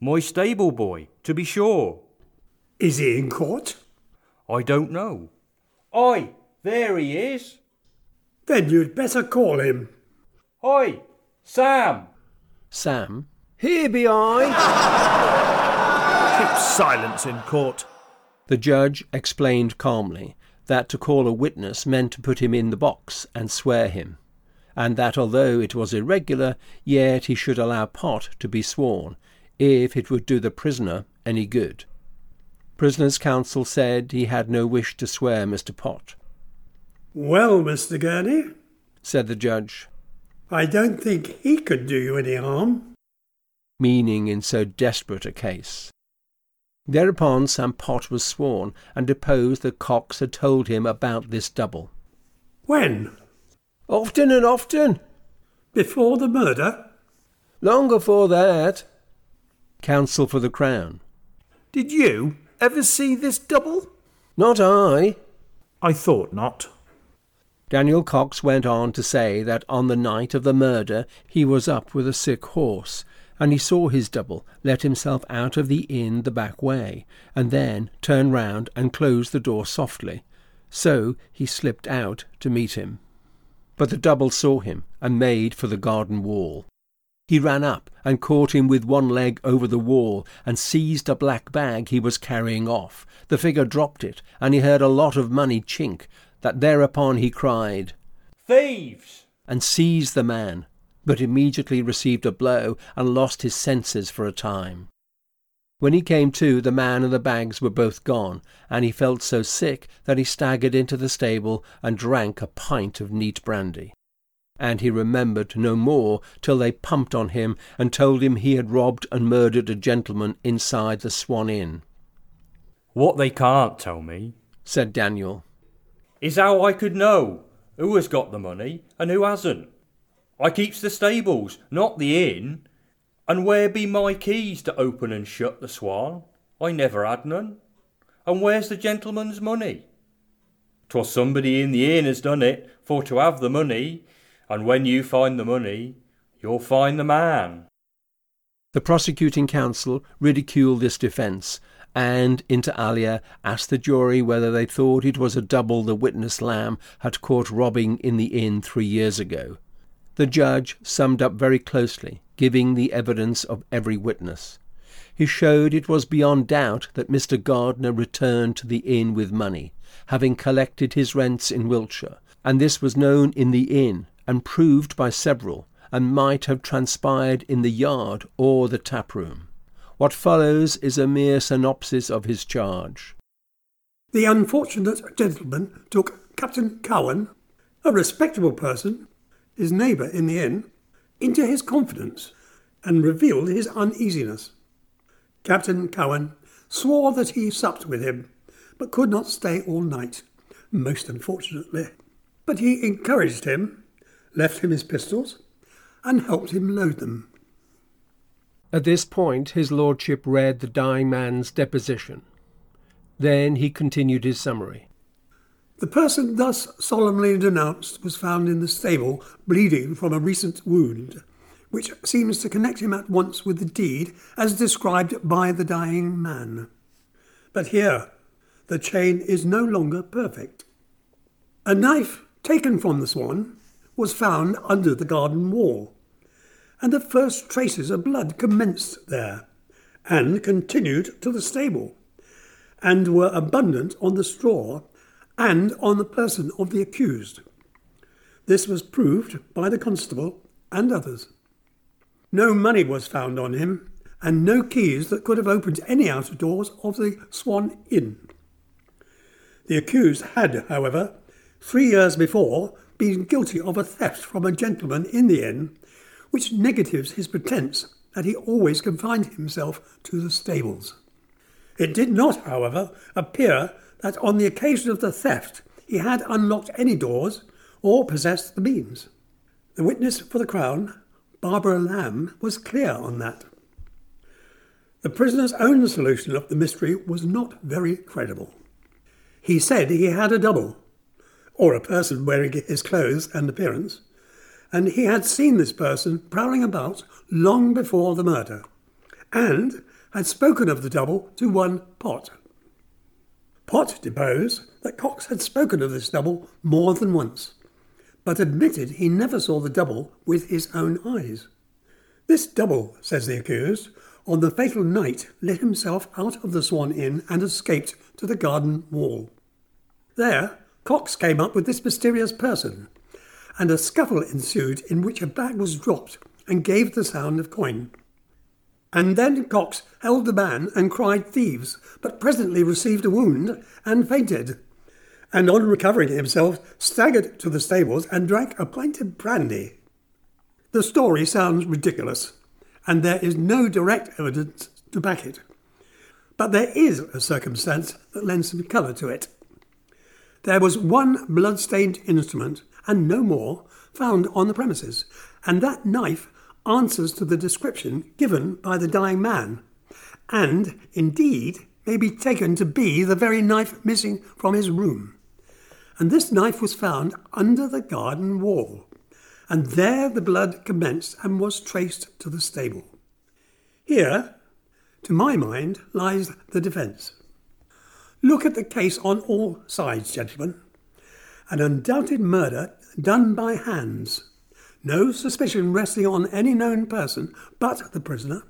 my stable boy, to be sure. Is he in court? I don't know. Aye, there he is. Then you'd better call him. Hi, Sam. Sam, here be I. Keep silence in court. The judge explained calmly that to call a witness meant to put him in the box and swear him, and that although it was irregular, yet he should allow Pott to be sworn, if it would do the prisoner any good. Prisoner's counsel said he had no wish to swear Mr. Pott. Well, Mr. Gurney, said the judge, I don't think he could do you any harm. Meaning in so desperate a case. Thereupon Sam Pott was sworn, and deposed that Cox had told him about this double. When? Often and often. Before the murder? Long before that. Counsel for the Crown. Did you ever see this double? Not I. I thought not. Daniel Cox went on to say that on the night of the murder he was up with a sick horse, and he saw his double let himself out of the inn the back way, and then turn round and close the door softly. So he slipped out to meet him. But the double saw him and made for the garden wall. He ran up and caught him with one leg over the wall and seized a black bag he was carrying off. The figure dropped it, and he heard a lot of money chink, that thereupon he cried, Thieves! and seized the man, but immediately received a blow and lost his senses for a time. When he came to, the man and the bags were both gone, and he felt so sick that he staggered into the stable and drank a pint of neat brandy. And he remembered no more till they pumped on him and told him he had robbed and murdered a gentleman inside the Swan Inn. What they can't tell me, said Daniel, is how I could know who has got the money and who hasn't. I keeps the stables, not the inn. And where be my keys to open and shut the swan? I never had none. And where's the gentleman's money? 'Twas somebody in the inn has done it for to have the money, and when you find the money, you'll find the man. The prosecuting counsel ridiculed this defence, and, inter alia, asked the jury whether they thought it was a double the witness Lamb had caught robbing in the inn three years ago. The judge summed up very closely, giving the evidence of every witness. He showed it was beyond doubt that Mr. Gardiner returned to the inn with money, having collected his rents in Wiltshire, and this was known in the inn, and proved by several, and might have transpired in the yard or the tap room. What follows is a mere synopsis of his charge. The unfortunate gentleman took Captain Cowen, a respectable person, his neighbour in the inn, into his confidence and revealed his uneasiness. Captain Cowen swore that he supped with him, but could not stay all night, most unfortunately. But he encouraged him, left him his pistols, and helped him load them. At this point, his lordship read the dying man's deposition. Then he continued his summary. The person thus solemnly denounced was found in the stable, bleeding from a recent wound, which seems to connect him at once with the deed as described by the dying man. But here, the chain is no longer perfect. A knife taken from the swan was found under the garden wall, and the first traces of blood commenced there, and continued to the stable, and were abundant on the straw and on the person of the accused. This was proved by the constable and others. No money was found on him, and no keys that could have opened any outer doors of the Swan Inn. The accused had, however, three years before, been guilty of a theft from a gentleman in the inn, which negatives his pretence that he always confined himself to the stables. It did not, however, appear that on the occasion of the theft he had unlocked any doors or possessed the means. The witness for the Crown, Barbara Lamb, was clear on that. The prisoner's own solution of the mystery was not very credible. He said he had a double, or a person wearing his clothes and appearance, and he had seen this person prowling about long before the murder, and had spoken of the double to one Pott. Pott deposed that Cox had spoken of this double more than once, but admitted he never saw the double with his own eyes. This double, says the accused, on the fatal night let himself out of the Swan Inn and escaped to the garden wall. There, Cox came up with this mysterious person, and a scuffle ensued in which a bag was dropped and gave the sound of coin. And then Cox held the man and cried thieves, but presently received a wound and fainted. And on recovering himself, staggered to the stables and drank a pint of brandy. The story sounds ridiculous, and there is no direct evidence to back it. But there is a circumstance that lends some colour to it. There was one blood-stained instrument, and no more, found on the premises, and that knife answers to the description given by the dying man, and, indeed, may be taken to be the very knife missing from his room. And this knife was found under the garden wall, and there the blood commenced and was traced to the stable. Here, to my mind, lies the defence. Look at the case on all sides, gentlemen. An undoubted murder done by hands, no suspicion resting on any known person but the prisoner,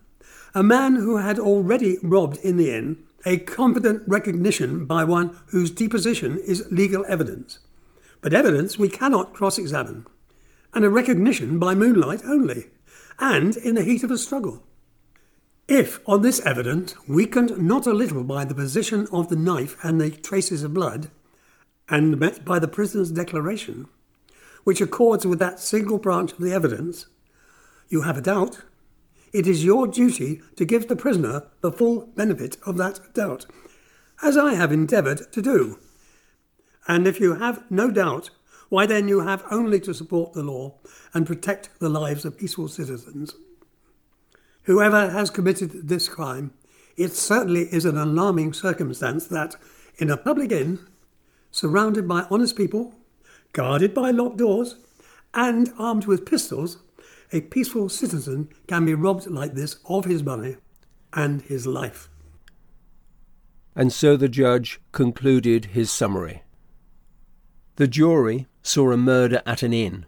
a man who had already robbed in the inn, a competent recognition by one whose deposition is legal evidence, but evidence we cannot cross examine, and a recognition by moonlight only, and in the heat of a struggle. If, on this evidence, weakened not a little by the position of the knife and the traces of blood, and met by the prisoner's declaration, which accords with that single branch of the evidence, you have a doubt. It is your duty to give the prisoner the full benefit of that doubt, as I have endeavoured to do. And if you have no doubt, why then you have only to support the law and protect the lives of peaceful citizens. Whoever has committed this crime, it certainly is an alarming circumstance that, in a public inn, surrounded by honest people, guarded by locked doors, and armed with pistols, a peaceful citizen can be robbed like this of his money and his life. And so the judge concluded his summary. The jury saw a murder at an inn,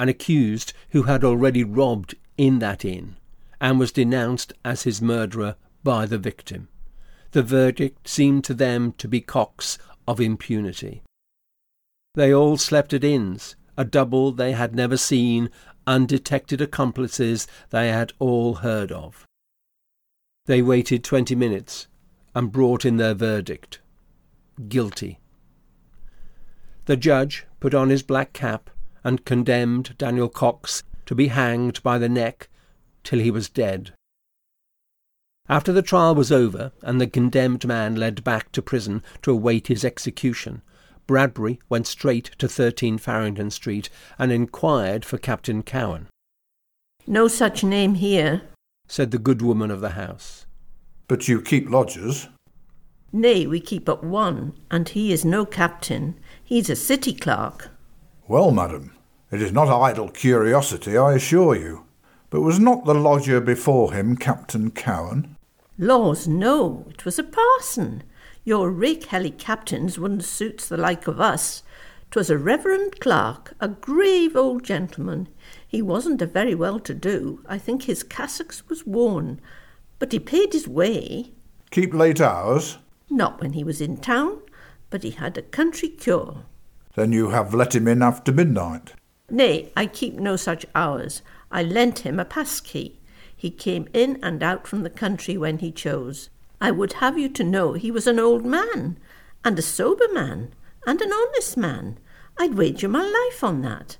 an accused who had already robbed in that inn, and was denounced as his murderer by the victim. The verdict seemed to them to be Cox of impunity. They all slept at inns, a double they had never seen, undetected accomplices they had all heard of. They waited twenty minutes and brought in their verdict guilty. The judge put on his black cap and condemned Daniel Cox to be hanged by the neck till he was dead. After the trial was over and the condemned man led back to prison to await his execution, Bradbury went straight to 13 Farringdon Street and inquired for Captain Cowen. No such name here, said the good woman of the house. But you keep lodgers? Nay, we keep but one, and he is no captain. He's a city clerk. Well, madam, it is not idle curiosity, I assure you. But was not the lodger before him Captain Cowen? Laws, no, it was a parson. Your rake helly captains wouldn't suit the like of us. 'Twas a reverend clerk, a grave old gentleman. He wasn't a very well to do. I think his cassocks was worn, but he paid his way. Keep late hours? Not when he was in town, but he had a country cure. Then you have let him in after midnight? Nay, I keep no such hours. I lent him a pass key. He came in and out from the country when he chose. I would have you to know he was an old man, and a sober man, and an honest man. I'd wager my life on that.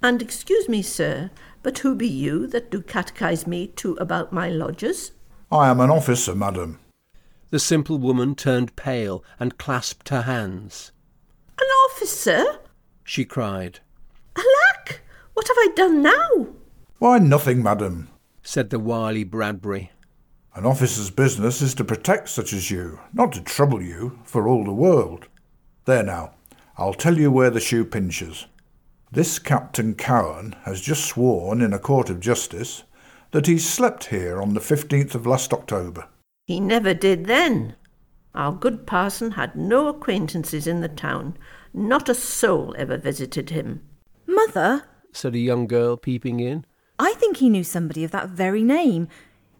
And excuse me, sir, but who be you that do catechise me to about my lodgers? I am an officer, madam. The simple woman turned pale and clasped her hands. An officer? she cried. Alack! What have I done now? Why, nothing, madam, said the wily Bradbury. An officer's business is to protect such as you, not to trouble you for all the world. There now, I'll tell you where the shoe pinches. This Captain Cowen has just sworn in a court of justice that he slept here on the 15th of last October. He never did then. Our good parson had no acquaintances in the town. Not a soul ever visited him. Mother, said a young girl peeping in. I think he knew somebody of that very name.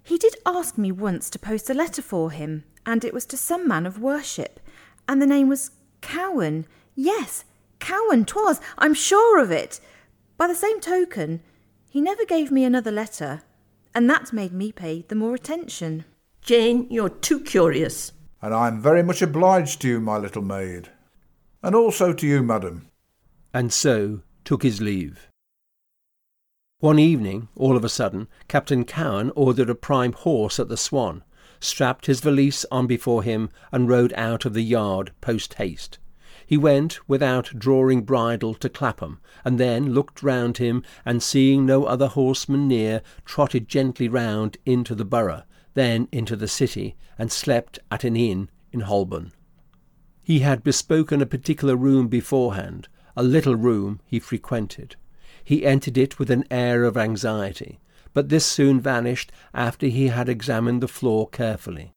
He did ask me once to post a letter for him, and it was to some man of worship, and the name was Cowen. Yes, Cowen 'twas, I'm sure of it. By the same token, he never gave me another letter, and that made me pay the more attention. Jane, you're too curious. And I'm very much obliged to you, my little maid. And also to you, madam. And so took his leave. One evening, all of a sudden, Captain Cowen ordered a prime horse at the Swan, strapped his valise on before him, and rode out of the yard post haste. He went without drawing bridle to Clapham, and then looked round him, and seeing no other horseman near, trotted gently round into the borough, then into the city, and slept at an inn in Holborn. He had bespoken a particular room beforehand, a little room he frequented. He entered it with an air of anxiety, but this soon vanished after he had examined the floor carefully.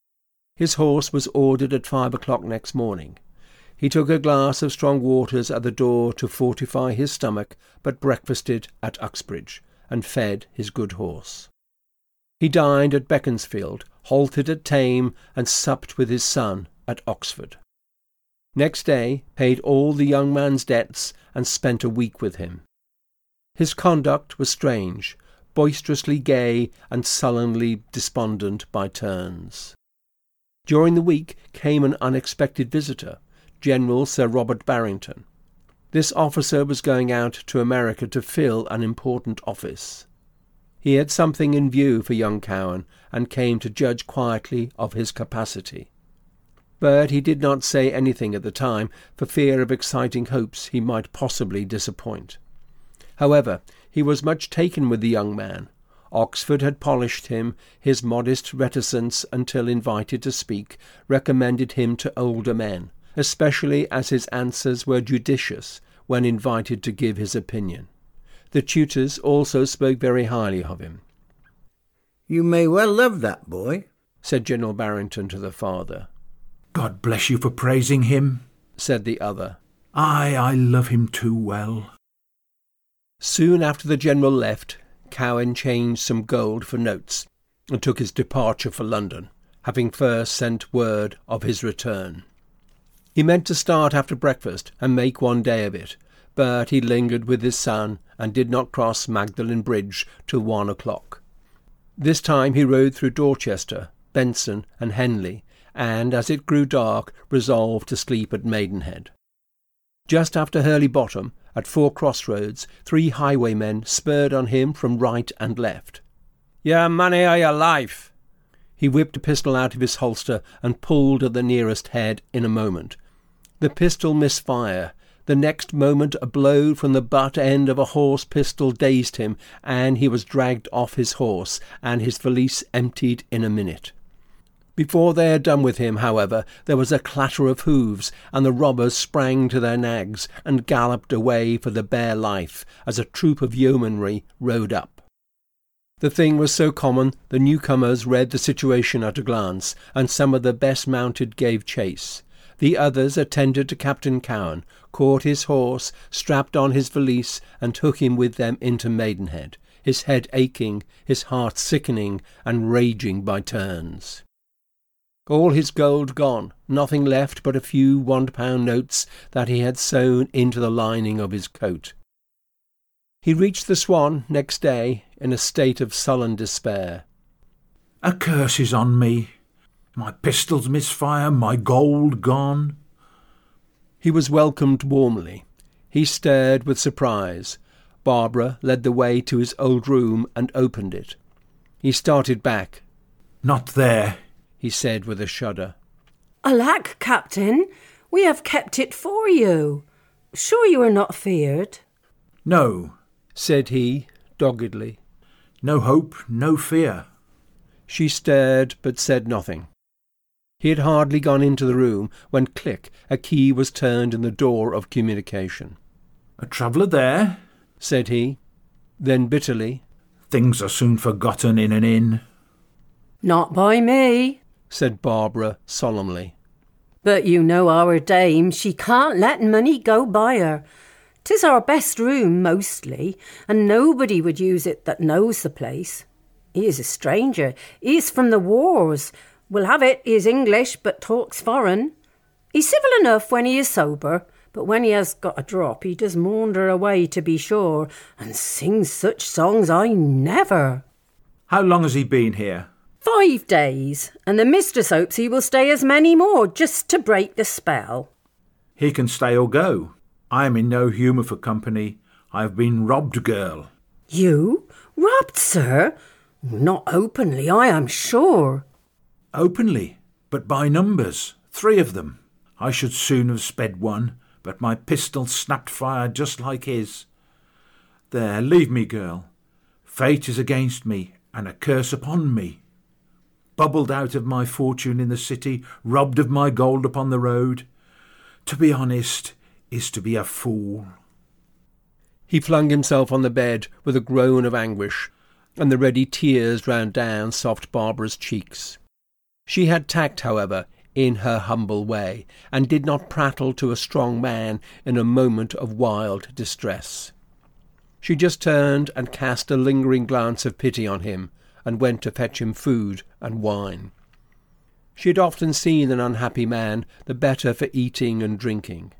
His horse was ordered at five o'clock next morning. He took a glass of strong waters at the door to fortify his stomach, but breakfasted at Uxbridge, and fed his good horse. He dined at Beaconsfield, halted at Thame, and supped with his son at Oxford. Next day paid all the young man's debts and spent a week with him. His conduct was strange, boisterously gay and sullenly despondent by turns. During the week came an unexpected visitor, General Sir Robert Barrington. This officer was going out to America to fill an important office. He had something in view for young Cowen, and came to judge quietly of his capacity. But he did not say anything at the time for fear of exciting hopes he might possibly disappoint. However, he was much taken with the young man. Oxford had polished him; his modest reticence until invited to speak recommended him to older men, especially as his answers were judicious when invited to give his opinion. The tutors also spoke very highly of him. You may well love that boy, said General Barrington to the father. God bless you for praising him, said the other. Ay, I love him too well. Soon after the general left, Cowen changed some gold for notes, and took his departure for London, having first sent word of his return. He meant to start after breakfast and make one day of it, but he lingered with his son and did not cross Magdalen Bridge till one o'clock. This time he rode through Dorchester, Benson, and Henley, and as it grew dark resolved to sleep at Maidenhead. Just after Hurley Bottom, at four crossroads, three highwaymen spurred on him from right and left. Your money or your life! He whipped a pistol out of his holster and pulled at the nearest head in a moment. The pistol missed fire. The next moment a blow from the butt end of a horse pistol dazed him, and he was dragged off his horse, and his valise emptied in a minute. Before they had done with him, however, there was a clatter of hoofs, and the robbers sprang to their nags and galloped away for the bare life as a troop of yeomanry rode up. The thing was so common, the newcomers read the situation at a glance, and some of the best mounted gave chase. The others attended to Captain Cowen, caught his horse, strapped on his valise, and took him with them into Maidenhead, his head aching, his heart sickening and raging by turns. All his gold gone, nothing left but a few one pound notes that he had sewn into the lining of his coat. He reached the Swan next day in a state of sullen despair. A curse is on me. My pistols misfire, my gold gone. He was welcomed warmly. He stared with surprise. Barbara led the way to his old room and opened it. He started back. Not there, he said with a shudder. Alack, Captain, we have kept it for you. Sure you are not feared? No, said he, doggedly. No hope, no fear. She stared, but said nothing. He had hardly gone into the room when click, a key was turned in the door of communication. A traveller there? said he. Then bitterly, Things are soon forgotten in an inn. Not by me said Barbara solemnly. But you know our dame, she can't let money go by her. 'Tis our best room, mostly, and nobody would use it that knows the place. He is a stranger. He is from the wars. We'll have it he is English, but talks foreign. He's civil enough when he is sober, but when he has got a drop, he does maunder away, to be sure, and sings such songs I never. How long has he been here? Five days, and the mistress hopes he will stay as many more, just to break the spell. He can stay or go. I am in no humour for company. I have been robbed, girl. You? Robbed, sir? Not openly, I am sure. Openly, but by numbers. Three of them. I should soon have sped one, but my pistol snapped fire just like his. There, leave me, girl. Fate is against me, and a curse upon me bubbled out of my fortune in the city, robbed of my gold upon the road. To be honest is to be a fool. He flung himself on the bed with a groan of anguish, and the ready tears ran down soft Barbara's cheeks. She had tact, however, in her humble way, and did not prattle to a strong man in a moment of wild distress. She just turned and cast a lingering glance of pity on him, and went to fetch him food and wine. She had often seen an unhappy man the better for eating and drinking.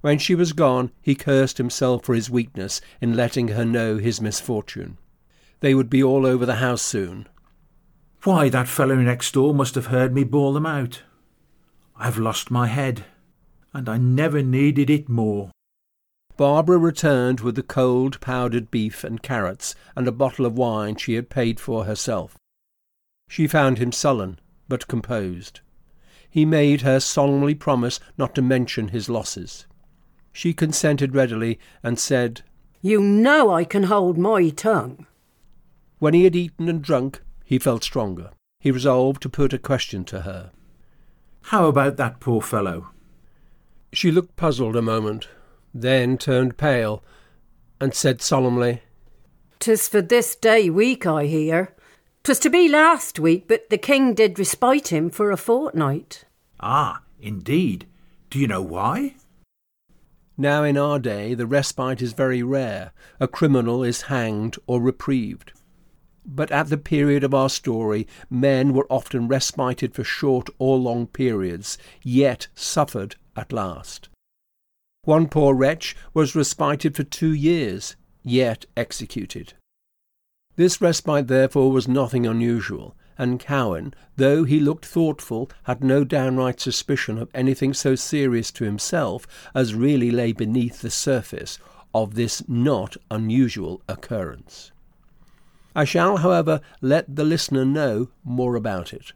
When she was gone, he cursed himself for his weakness in letting her know his misfortune. They would be all over the house soon. Why, that fellow next door must have heard me bawl them out. I've lost my head, and I never needed it more. Barbara returned with the cold powdered beef and carrots and a bottle of wine she had paid for herself. She found him sullen, but composed. he made her solemnly promise not to mention his losses. She consented readily and said, You know I can hold my tongue. When he had eaten and drunk, he felt stronger. He resolved to put a question to her. How about that poor fellow? She looked puzzled a moment, then turned pale, and said solemnly, "'Tis for this day week, I hear. 'Twas to be last week, but the king did respite him for a fortnight. Ah, indeed. Do you know why? Now, in our day, the respite is very rare. A criminal is hanged or reprieved. But at the period of our story, men were often respited for short or long periods, yet suffered at last. One poor wretch was respited for two years, yet executed. This respite, therefore, was nothing unusual, and Cowen, though he looked thoughtful, had no downright suspicion of anything so serious to himself as really lay beneath the surface of this not unusual occurrence. I shall, however, let the listener know more about it.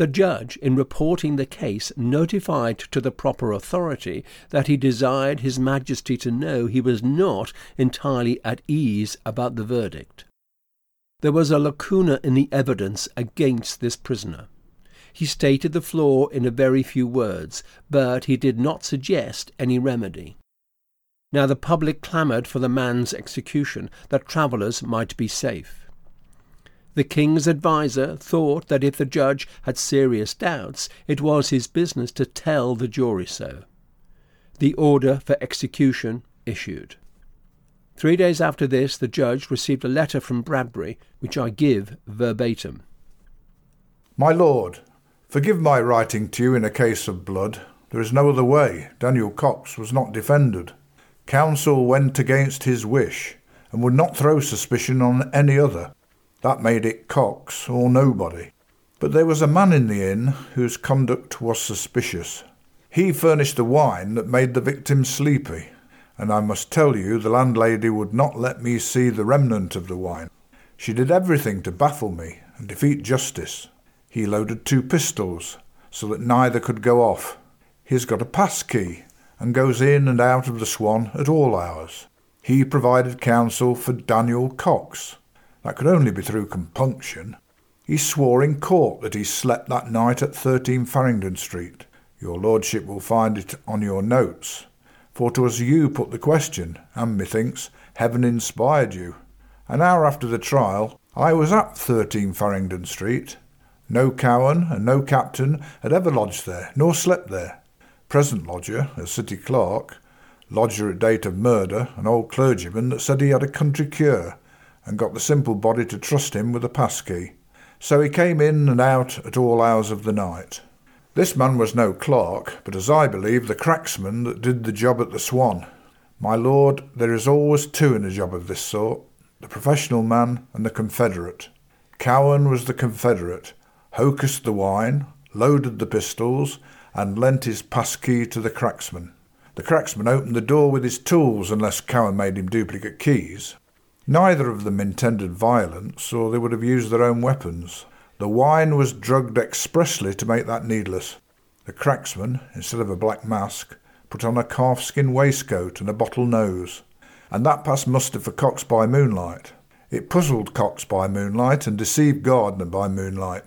The judge, in reporting the case, notified to the proper authority that he desired His Majesty to know he was not entirely at ease about the verdict. There was a lacuna in the evidence against this prisoner. He stated the flaw in a very few words, but he did not suggest any remedy. Now the public clamoured for the man's execution, that travellers might be safe. The king's adviser thought that if the judge had serious doubts, it was his business to tell the jury so. The order for execution issued. Three days after this, the judge received a letter from Bradbury, which I give verbatim. My lord, forgive my writing to you in a case of blood. There is no other way. Daniel Cox was not defended. Counsel went against his wish, and would not throw suspicion on any other. That made it Cox or nobody. But there was a man in the inn whose conduct was suspicious. He furnished the wine that made the victim sleepy, and I must tell you the landlady would not let me see the remnant of the wine. She did everything to baffle me and defeat justice. He loaded two pistols, so that neither could go off. He's got a pass key, and goes in and out of the Swan at all hours. He provided counsel for Daniel Cox. That could only be through compunction. He swore in court that he slept that night at 13 Farringdon Street. Your lordship will find it on your notes for 'twas you put the question, and methinks heaven inspired you. An hour after the trial, I was at 13 Farringdon Street. No Cowen and no captain had ever lodged there, nor slept there. Present lodger, a city clerk, lodger at date of murder, an old clergyman that said he had a country cure, and got the simple body to trust him with a pass key. So he came in and out at all hours of the night. This man was no clerk, but as I believe, the cracksman that did the job at the Swan. My lord, there is always two in a job of this sort the professional man and the confederate. Cowen was the confederate, hocused the wine, loaded the pistols, and lent his pass key to the cracksman. The cracksman opened the door with his tools unless Cowen made him duplicate keys. Neither of them intended violence, or they would have used their own weapons. The wine was drugged expressly to make that needless. The cracksman, instead of a black mask, put on a calfskin waistcoat and a bottle nose, and that passed muster for Cox by moonlight. It puzzled Cox by moonlight and deceived Gardiner by moonlight.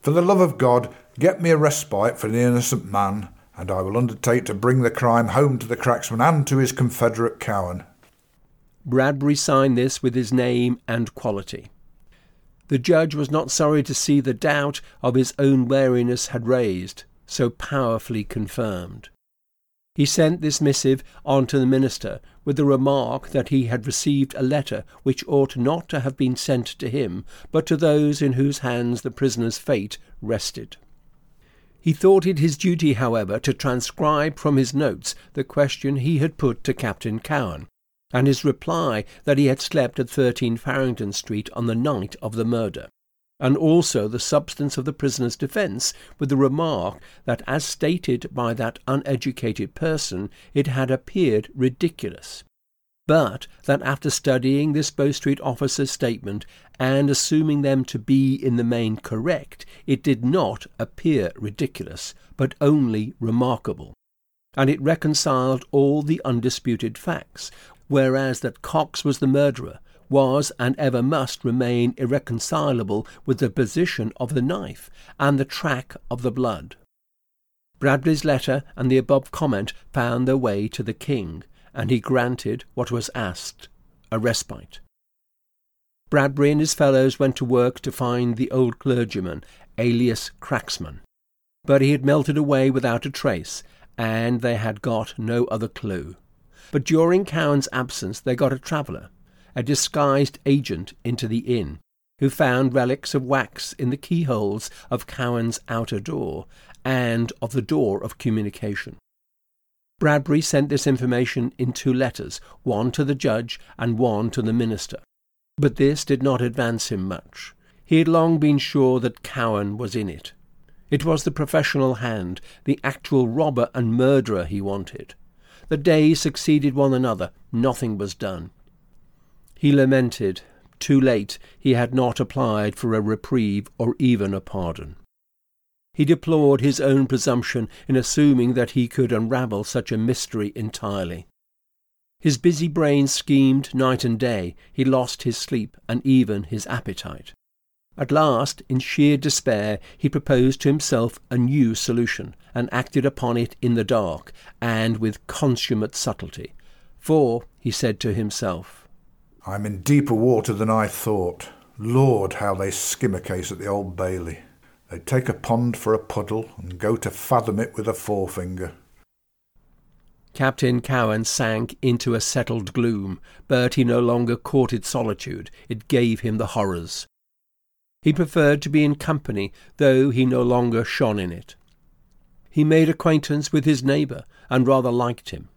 For the love of God, get me a respite for the innocent man, and I will undertake to bring the crime home to the cracksman and to his confederate Cowen. Bradbury signed this with his name and quality. The judge was not sorry to see the doubt of his own wariness had raised, so powerfully confirmed. He sent this missive on to the minister with the remark that he had received a letter which ought not to have been sent to him, but to those in whose hands the prisoner's fate rested. He thought it his duty, however, to transcribe from his notes the question he had put to Captain Cowen, and his reply that he had slept at 13 Farringdon Street on the night of the murder, and also the substance of the prisoner's defence, with the remark that, as stated by that uneducated person, it had appeared ridiculous. but that after studying this Bow Street officer's statement and assuming them to be in the main correct, it did not appear ridiculous, but only remarkable. And it reconciled all the undisputed facts, whereas that Cox was the murderer was and ever must remain irreconcilable with the position of the knife and the track of the blood. Bradbury's letter and the above comment found their way to the king, and he granted what was asked a respite. Bradbury and his fellows went to work to find the old clergyman, alias Cracksman, but he had melted away without a trace, and they had got no other clue. But during Cowen's absence they got a traveller, a disguised agent, into the inn, who found relics of wax in the keyholes of Cowen's outer door and of the door of communication. Bradbury sent this information in two letters, one to the judge and one to the minister. But this did not advance him much. He had long been sure that Cowen was in it. It was the professional hand, the actual robber and murderer he wanted. The days succeeded one another. Nothing was done. He lamented. Too late he had not applied for a reprieve or even a pardon. He deplored his own presumption in assuming that he could unravel such a mystery entirely. His busy brain schemed night and day. He lost his sleep and even his appetite. At last, in sheer despair, he proposed to himself a new solution, and acted upon it in the dark, and with consummate subtlety. For, he said to himself, I'm in deeper water than I thought. Lord, how they skim a case at the Old Bailey. They take a pond for a puddle and go to fathom it with a forefinger. Captain Cowen sank into a settled gloom, but he no longer courted solitude. It gave him the horrors. He preferred to be in company, though he no longer shone in it. He made acquaintance with his neighbour, and rather liked him.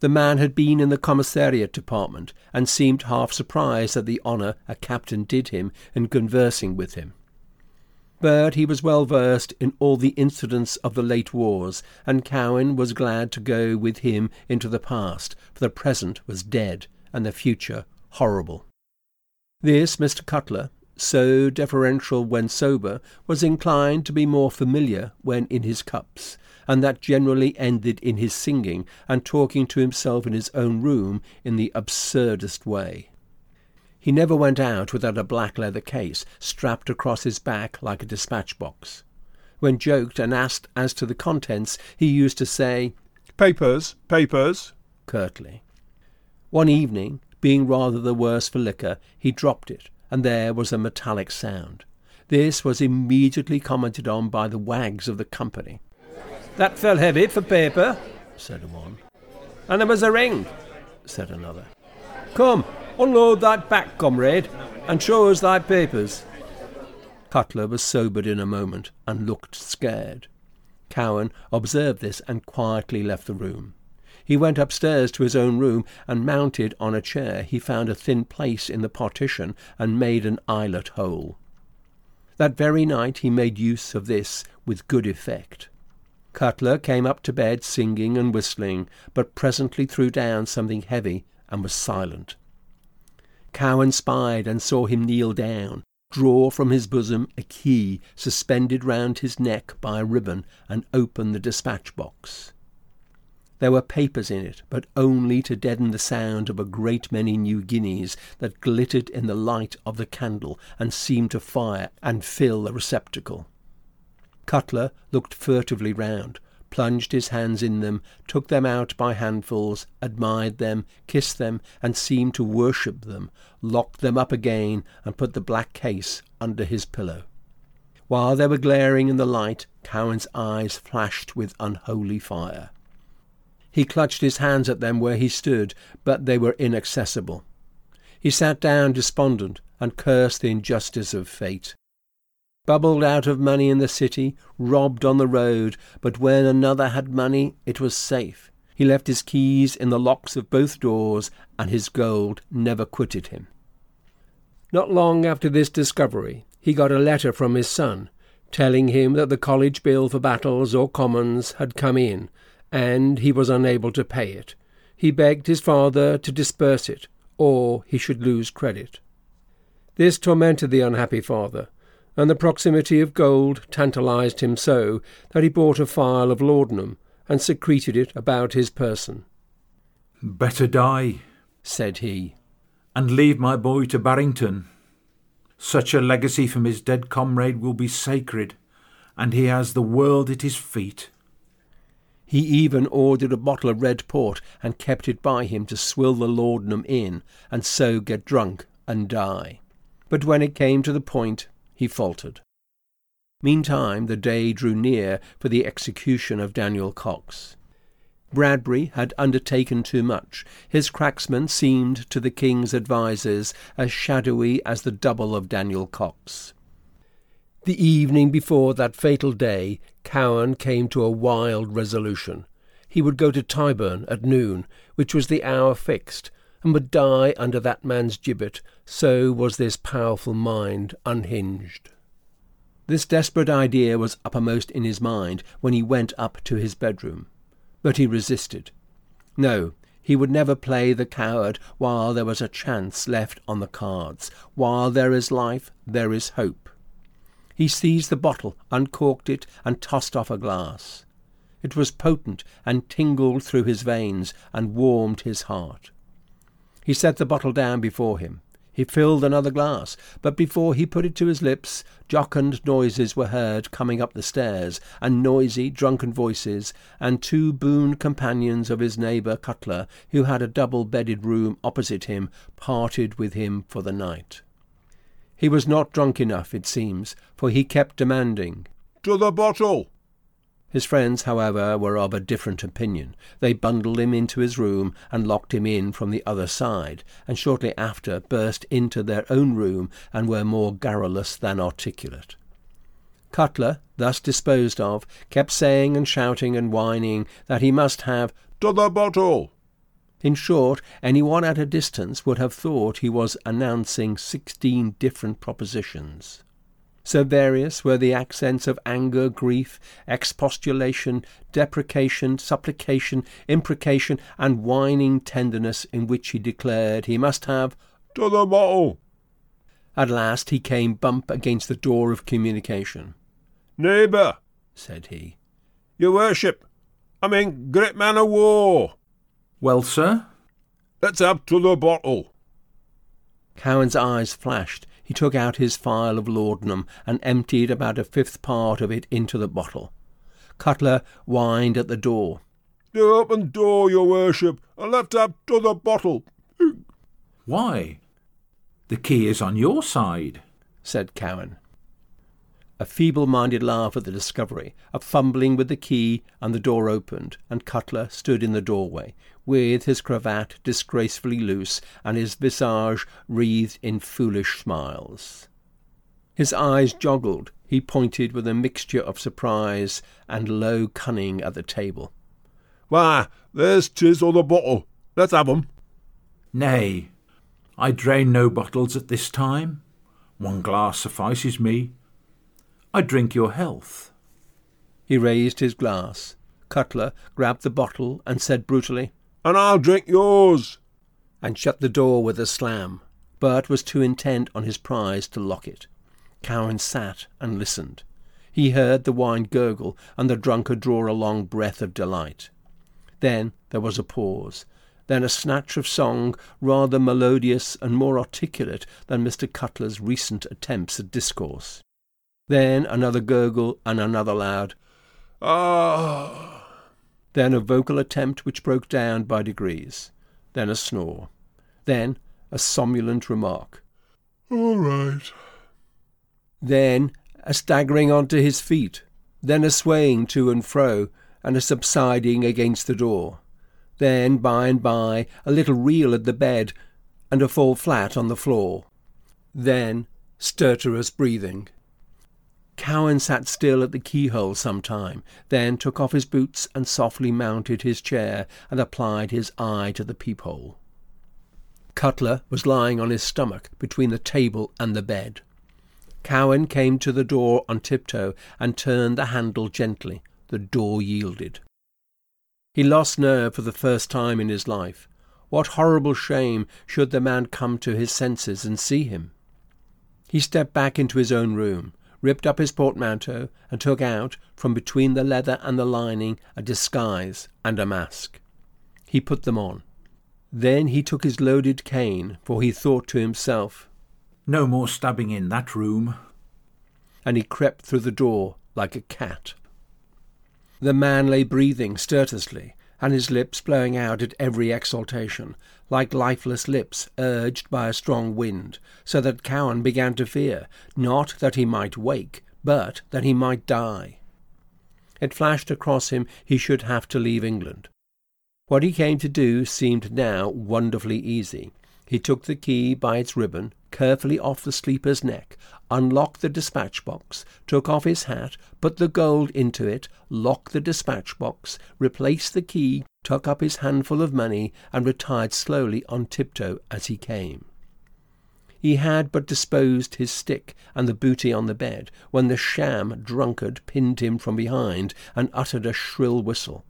The man had been in the commissariat department, and seemed half surprised at the honour a captain did him in conversing with him but he was well versed in all the incidents of the late wars, and Cowen was glad to go with him into the past, for the present was dead and the future horrible. This Mr. Cutler, so deferential when sober, was inclined to be more familiar when in his cups, and that generally ended in his singing and talking to himself in his own room in the absurdest way. He never went out without a black leather case strapped across his back like a dispatch box. When joked and asked as to the contents, he used to say, Papers, papers, curtly. One evening, being rather the worse for liquor, he dropped it, and there was a metallic sound. This was immediately commented on by the wags of the company. That fell heavy for paper, said one. And there was a ring, said another. Come, Unload that back, comrade, and show us thy papers. Cutler was sobered in a moment and looked scared. Cowen observed this and quietly left the room. He went upstairs to his own room and mounted on a chair. He found a thin place in the partition and made an eyelet hole. That very night he made use of this with good effect. Cutler came up to bed singing and whistling, but presently threw down something heavy and was silent. Cowen spied and saw him kneel down, draw from his bosom a key suspended round his neck by a ribbon, and open the dispatch box. There were papers in it, but only to deaden the sound of a great many new guineas that glittered in the light of the candle and seemed to fire and fill the receptacle. Cutler looked furtively round, plunged his hands in them, took them out by handfuls, admired them, kissed them, and seemed to worship them, locked them up again, and put the black case under his pillow. While they were glaring in the light, Cowen's eyes flashed with unholy fire. He clutched his hands at them where he stood, but they were inaccessible. He sat down despondent and cursed the injustice of fate bubbled out of money in the city, robbed on the road, but when another had money it was safe. He left his keys in the locks of both doors, and his gold never quitted him. Not long after this discovery, he got a letter from his son, telling him that the college bill for battels or commons had come in, and he was unable to pay it. He begged his father to disperse it, or he should lose credit. This tormented the unhappy father, and the proximity of gold tantalized him so that he bought a phial of laudanum and secreted it about his person. Better die, said he, and leave my boy to Barrington. Such a legacy from his dead comrade will be sacred, and he has the world at his feet. He even ordered a bottle of red port and kept it by him to swill the laudanum in, and so get drunk and die. But when it came to the point, he faltered. Meantime, the day drew near for the execution of Daniel Cox. Bradbury had undertaken too much. His cracksman seemed to the king's advisers as shadowy as the double of Daniel Cox. The evening before that fatal day, Cowen came to a wild resolution. He would go to Tyburn at noon, which was the hour fixed, and would die under that man's gibbet, so was this powerful mind unhinged. This desperate idea was uppermost in his mind when he went up to his bedroom. But he resisted. No, he would never play the coward while there was a chance left on the cards. While there is life, there is hope. He seized the bottle, uncorked it, and tossed off a glass. It was potent and tingled through his veins and warmed his heart. He set the bottle down before him. He filled another glass, but before he put it to his lips, jocund noises were heard coming up the stairs, and noisy, drunken voices, and two boon companions of his neighbour Cutler, who had a double bedded room opposite him, parted with him for the night. He was not drunk enough, it seems, for he kept demanding, To the bottle! His friends, however, were of a different opinion. They bundled him into his room and locked him in from the other side, and shortly after burst into their own room and were more garrulous than articulate. Cutler, thus disposed of, kept saying and shouting and whining that he must have to the bottle. In short, anyone at a distance would have thought he was announcing sixteen different propositions. So various were the accents of anger, grief, expostulation, deprecation, supplication, imprecation, and whining tenderness in which he declared he must have to the bottle. At last he came bump against the door of communication. Neighbour, said he. Your worship, I'm in great man of war. Well, sir? Let's have to the bottle. Cowen's eyes flashed he took out his phial of laudanum and emptied about a fifth part of it into the bottle. Cutler whined at the door. The open door, your worship, and left up to the bottle. Why? The key is on your side, said Cowen. A feeble minded laugh at the discovery, a fumbling with the key, and the door opened, and Cutler stood in the doorway, with his cravat disgracefully loose and his visage wreathed in foolish smiles. His eyes joggled. He pointed with a mixture of surprise and low cunning at the table. Why, there's tis or the bottle. Let's have 'em. Nay, I drain no bottles at this time. One glass suffices me. I drink your health. He raised his glass. Cutler grabbed the bottle and said brutally, And I'll drink yours, and shut the door with a slam, but was too intent on his prize to lock it. Cowen sat and listened. He heard the wine gurgle and the drunkard draw a long breath of delight. Then there was a pause, then a snatch of song rather melodious and more articulate than Mr. Cutler's recent attempts at discourse. Then another gurgle and another loud Ah. Then a vocal attempt which broke down by degrees. Then a snore. Then a somnolent remark. All right. Then a staggering on to his feet. Then a swaying to and fro and a subsiding against the door. Then, by and by, a little reel at the bed and a fall flat on the floor. Then stertorous breathing. Cowen sat still at the keyhole some time, then took off his boots and softly mounted his chair and applied his eye to the peephole. Cutler was lying on his stomach between the table and the bed. Cowen came to the door on tiptoe and turned the handle gently. The door yielded. He lost nerve for the first time in his life. What horrible shame should the man come to his senses and see him? He stepped back into his own room, ripped up his portmanteau, and took out, from between the leather and the lining, a disguise and a mask. He put them on. Then he took his loaded cane, for he thought to himself, No more stabbing in that room. And he crept through the door like a cat. The man lay breathing stertorously, and his lips blowing out at every exhaltation, like lifeless lips urged by a strong wind, so that Cowen began to fear, not that he might wake, but that he might die. It flashed across him he should have to leave England. What he came to do seemed now wonderfully easy. He took the key by its ribbon carefully off the sleeper's neck, unlocked the dispatch box, took off his hat, put the gold into it, locked the dispatch box, replaced the key, took up his handful of money, and retired slowly on tiptoe as he came. He had but disposed his stick and the booty on the bed when the sham drunkard pinned him from behind and uttered a shrill whistle.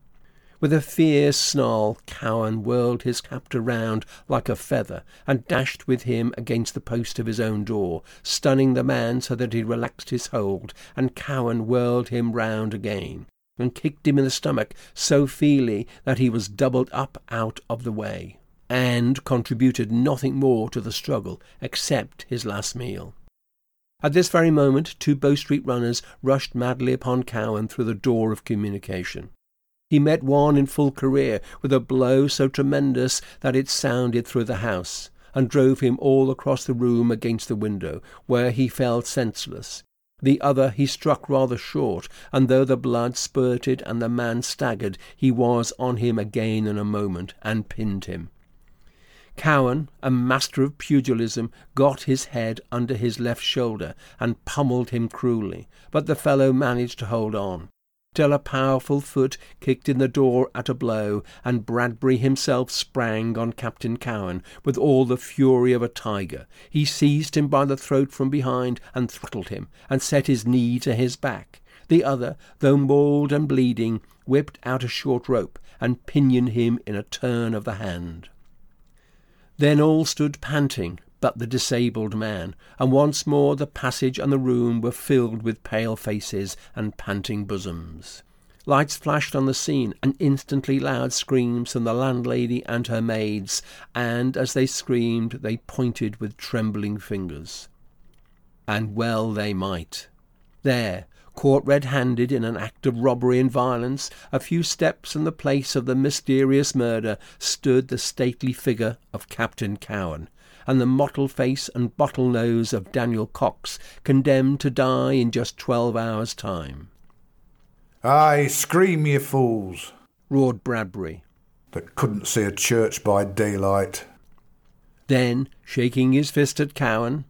With a fierce snarl, Cowen whirled his captor round like a feather and dashed with him against the post of his own door, stunning the man so that he relaxed his hold, and Cowen whirled him round again and kicked him in the stomach so feely that he was doubled up out of the way, and contributed nothing more to the struggle except his last meal. At this very moment, two Bow Street runners rushed madly upon Cowen through the door of communication. He met one in full career with a blow so tremendous that it sounded through the house, and drove him all across the room against the window, where he fell senseless. The other he struck rather short, and though the blood spurted and the man staggered, he was on him again in a moment, and pinned him. Cowen, a master of pugilism, got his head under his left shoulder and pummelled him cruelly, but the fellow managed to hold on till a powerful foot kicked in the door at a blow, and Bradbury himself sprang on Captain Cowen with all the fury of a tiger. He seized him by the throat from behind and throttled him, and set his knee to his back. The other, though mauled and bleeding, whipped out a short rope and pinioned him in a turn of the hand. Then all stood panting, but the disabled man, and once more the passage and the room were filled with pale faces and panting bosoms. Lights flashed on the scene, and instantly loud screams from the landlady and her maids, and as they screamed they pointed with trembling fingers. And well they might. There, caught red handed in an act of robbery and violence, a few steps from the place of the mysterious murder, stood the stately figure of Captain Cowen, and the mottled face and bottle nose of Daniel Cox, condemned to die in just twelve hours' time. Aye, scream, ye fools! roared Bradbury. That couldn't see a church by daylight. Then, shaking his fist at Cowen,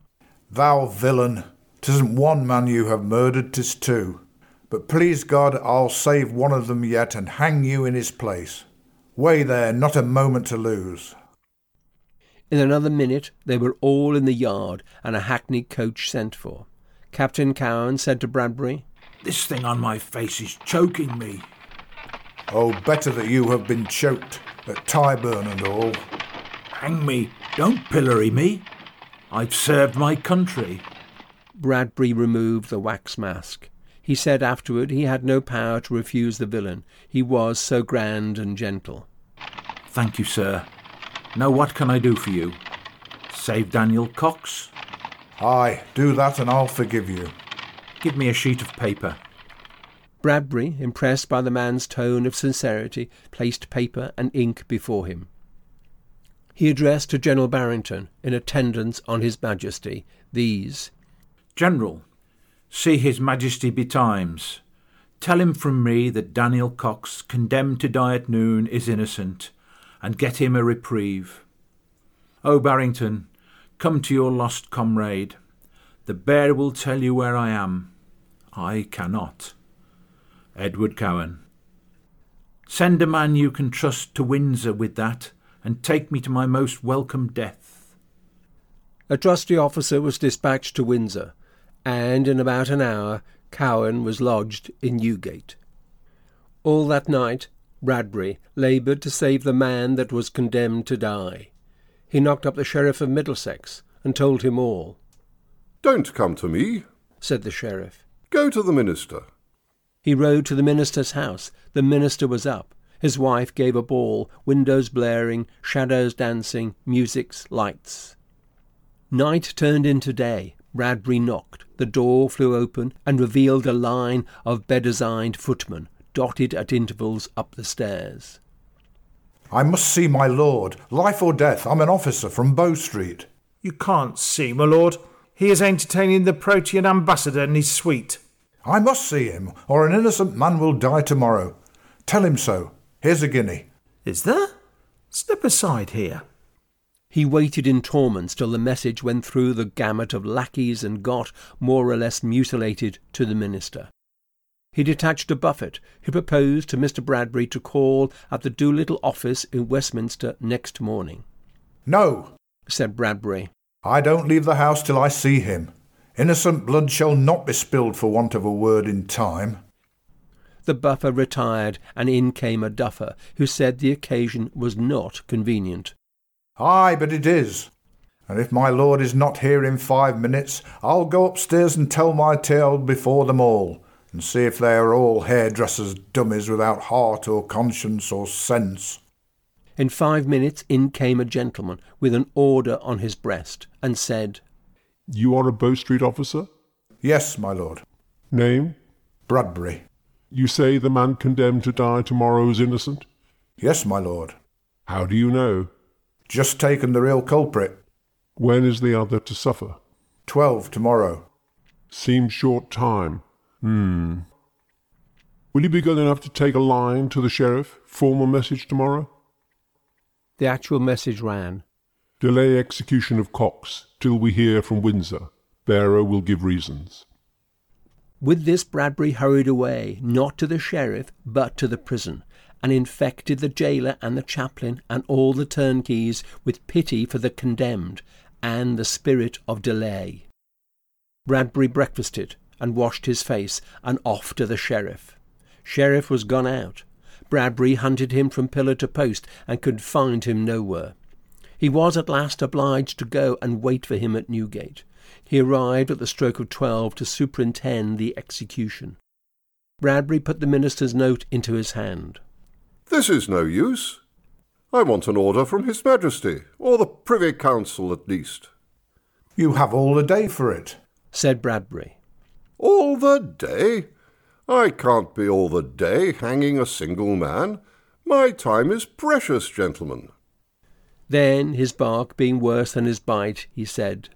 Thou villain! Tisn't one man you have murdered, tis two. But please God, I'll save one of them yet and hang you in his place. Way there, not a moment to lose. In another minute they were all in the yard and a hackney coach sent for. Captain Cowen said to Bradbury, This thing on my face is choking me. Oh, better that you have been choked at Tyburn and all. Hang me, don't pillory me. I've served my country. Bradbury removed the wax mask. He said afterward he had no power to refuse the villain. He was so grand and gentle. Thank you, sir. Now, what can I do for you? Save Daniel Cox? Aye, do that and I'll forgive you. Give me a sheet of paper. Bradbury, impressed by the man's tone of sincerity, placed paper and ink before him. He addressed to General Barrington, in attendance on His Majesty, these General, see His Majesty betimes. Tell him from me that Daniel Cox, condemned to die at noon, is innocent and get him a reprieve. O Barrington, come to your lost comrade. The bear will tell you where I am. I cannot. Edward Cowen. Send a man you can trust to Windsor with that, and take me to my most welcome death. A trusty officer was dispatched to Windsor, and in about an hour Cowen was lodged in Newgate. All that night Bradbury laboured to save the man that was condemned to die. He knocked up the Sheriff of Middlesex and told him all. Don't come to me, said the sheriff. Go to the minister. He rode to the minister's house. The minister was up. His wife gave a ball, windows blaring, shadows dancing, musics, lights. Night turned into day. Bradbury knocked. The door flew open and revealed a line of bedizened footmen dotted at intervals up the stairs. I must see my lord. Life or death. I'm an officer from Bow Street. You can't see, my lord. He is entertaining the Protean ambassador in his suite. I must see him, or an innocent man will die tomorrow. Tell him so. Here's a guinea. Is there? Step aside here. He waited in torments till the message went through the gamut of lackeys and got, more or less mutilated, to the minister. He detached a buffet. He proposed to Mr. Bradbury to call at the Doolittle office in Westminster next morning. No, said Bradbury. I don't leave the house till I see him. Innocent blood shall not be spilled for want of a word in time. The buffer retired, and in came a duffer, who said the occasion was not convenient. Ay, but it is. And if my lord is not here in five minutes, I'll go upstairs and tell my tale before them all, and see if they are all hairdressers' dummies without heart or conscience or sense. In five minutes in came a gentleman with an order on his breast, and said, You are a Bow Street officer? Yes, my lord. Name? Bradbury. You say the man condemned to die tomorrow is innocent? Yes, my lord. How do you know? Just taken the real culprit. When is the other to suffer? Twelve tomorrow. Seems short time. Hmm. Will you be good enough to take a line to the sheriff? Formal message tomorrow? The actual message ran Delay execution of Cox till we hear from Windsor. Bearer will give reasons. With this, Bradbury hurried away, not to the sheriff, but to the prison, and infected the jailer and the chaplain and all the turnkeys with pity for the condemned and the spirit of delay. Bradbury breakfasted and washed his face and off to the sheriff. Sheriff was gone out. Bradbury hunted him from pillar to post and could find him nowhere. He was at last obliged to go and wait for him at Newgate. He arrived at the stroke of twelve to superintend the execution. Bradbury put the minister's note into his hand. This is no use. I want an order from His Majesty, or the Privy Council at least. You have all the day for it, said Bradbury. All the day? I can't be all the day hanging a single man. My time is precious, gentlemen. Then, his bark being worse than his bite, he said,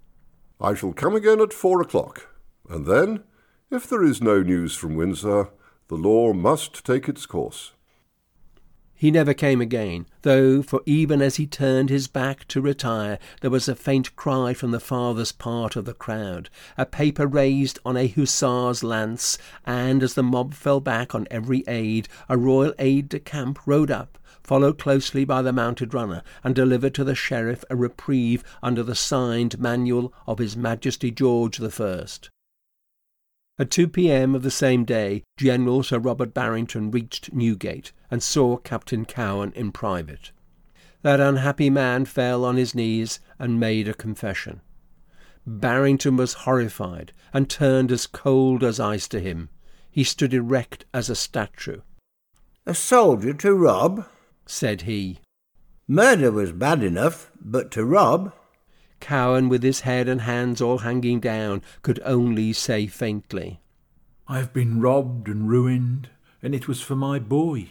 I shall come again at four o'clock, and then, if there is no news from Windsor, the law must take its course. He never came again, though, for even as he turned his back to retire, there was a faint cry from the farthest part of the crowd, a paper raised on a hussar's lance, and as the mob fell back on every aide, a royal aide de camp rode up, followed closely by the mounted runner, and delivered to the sheriff a reprieve under the signed manual of His Majesty George the First. At 2 p.m. of the same day, General Sir Robert Barrington reached Newgate and saw Captain Cowen in private. That unhappy man fell on his knees and made a confession. Barrington was horrified and turned as cold as ice to him. He stood erect as a statue. A soldier to rob? said he. Murder was bad enough, but to rob? Cowen, with his head and hands all hanging down, could only say faintly, I've been robbed and ruined, and it was for my boy.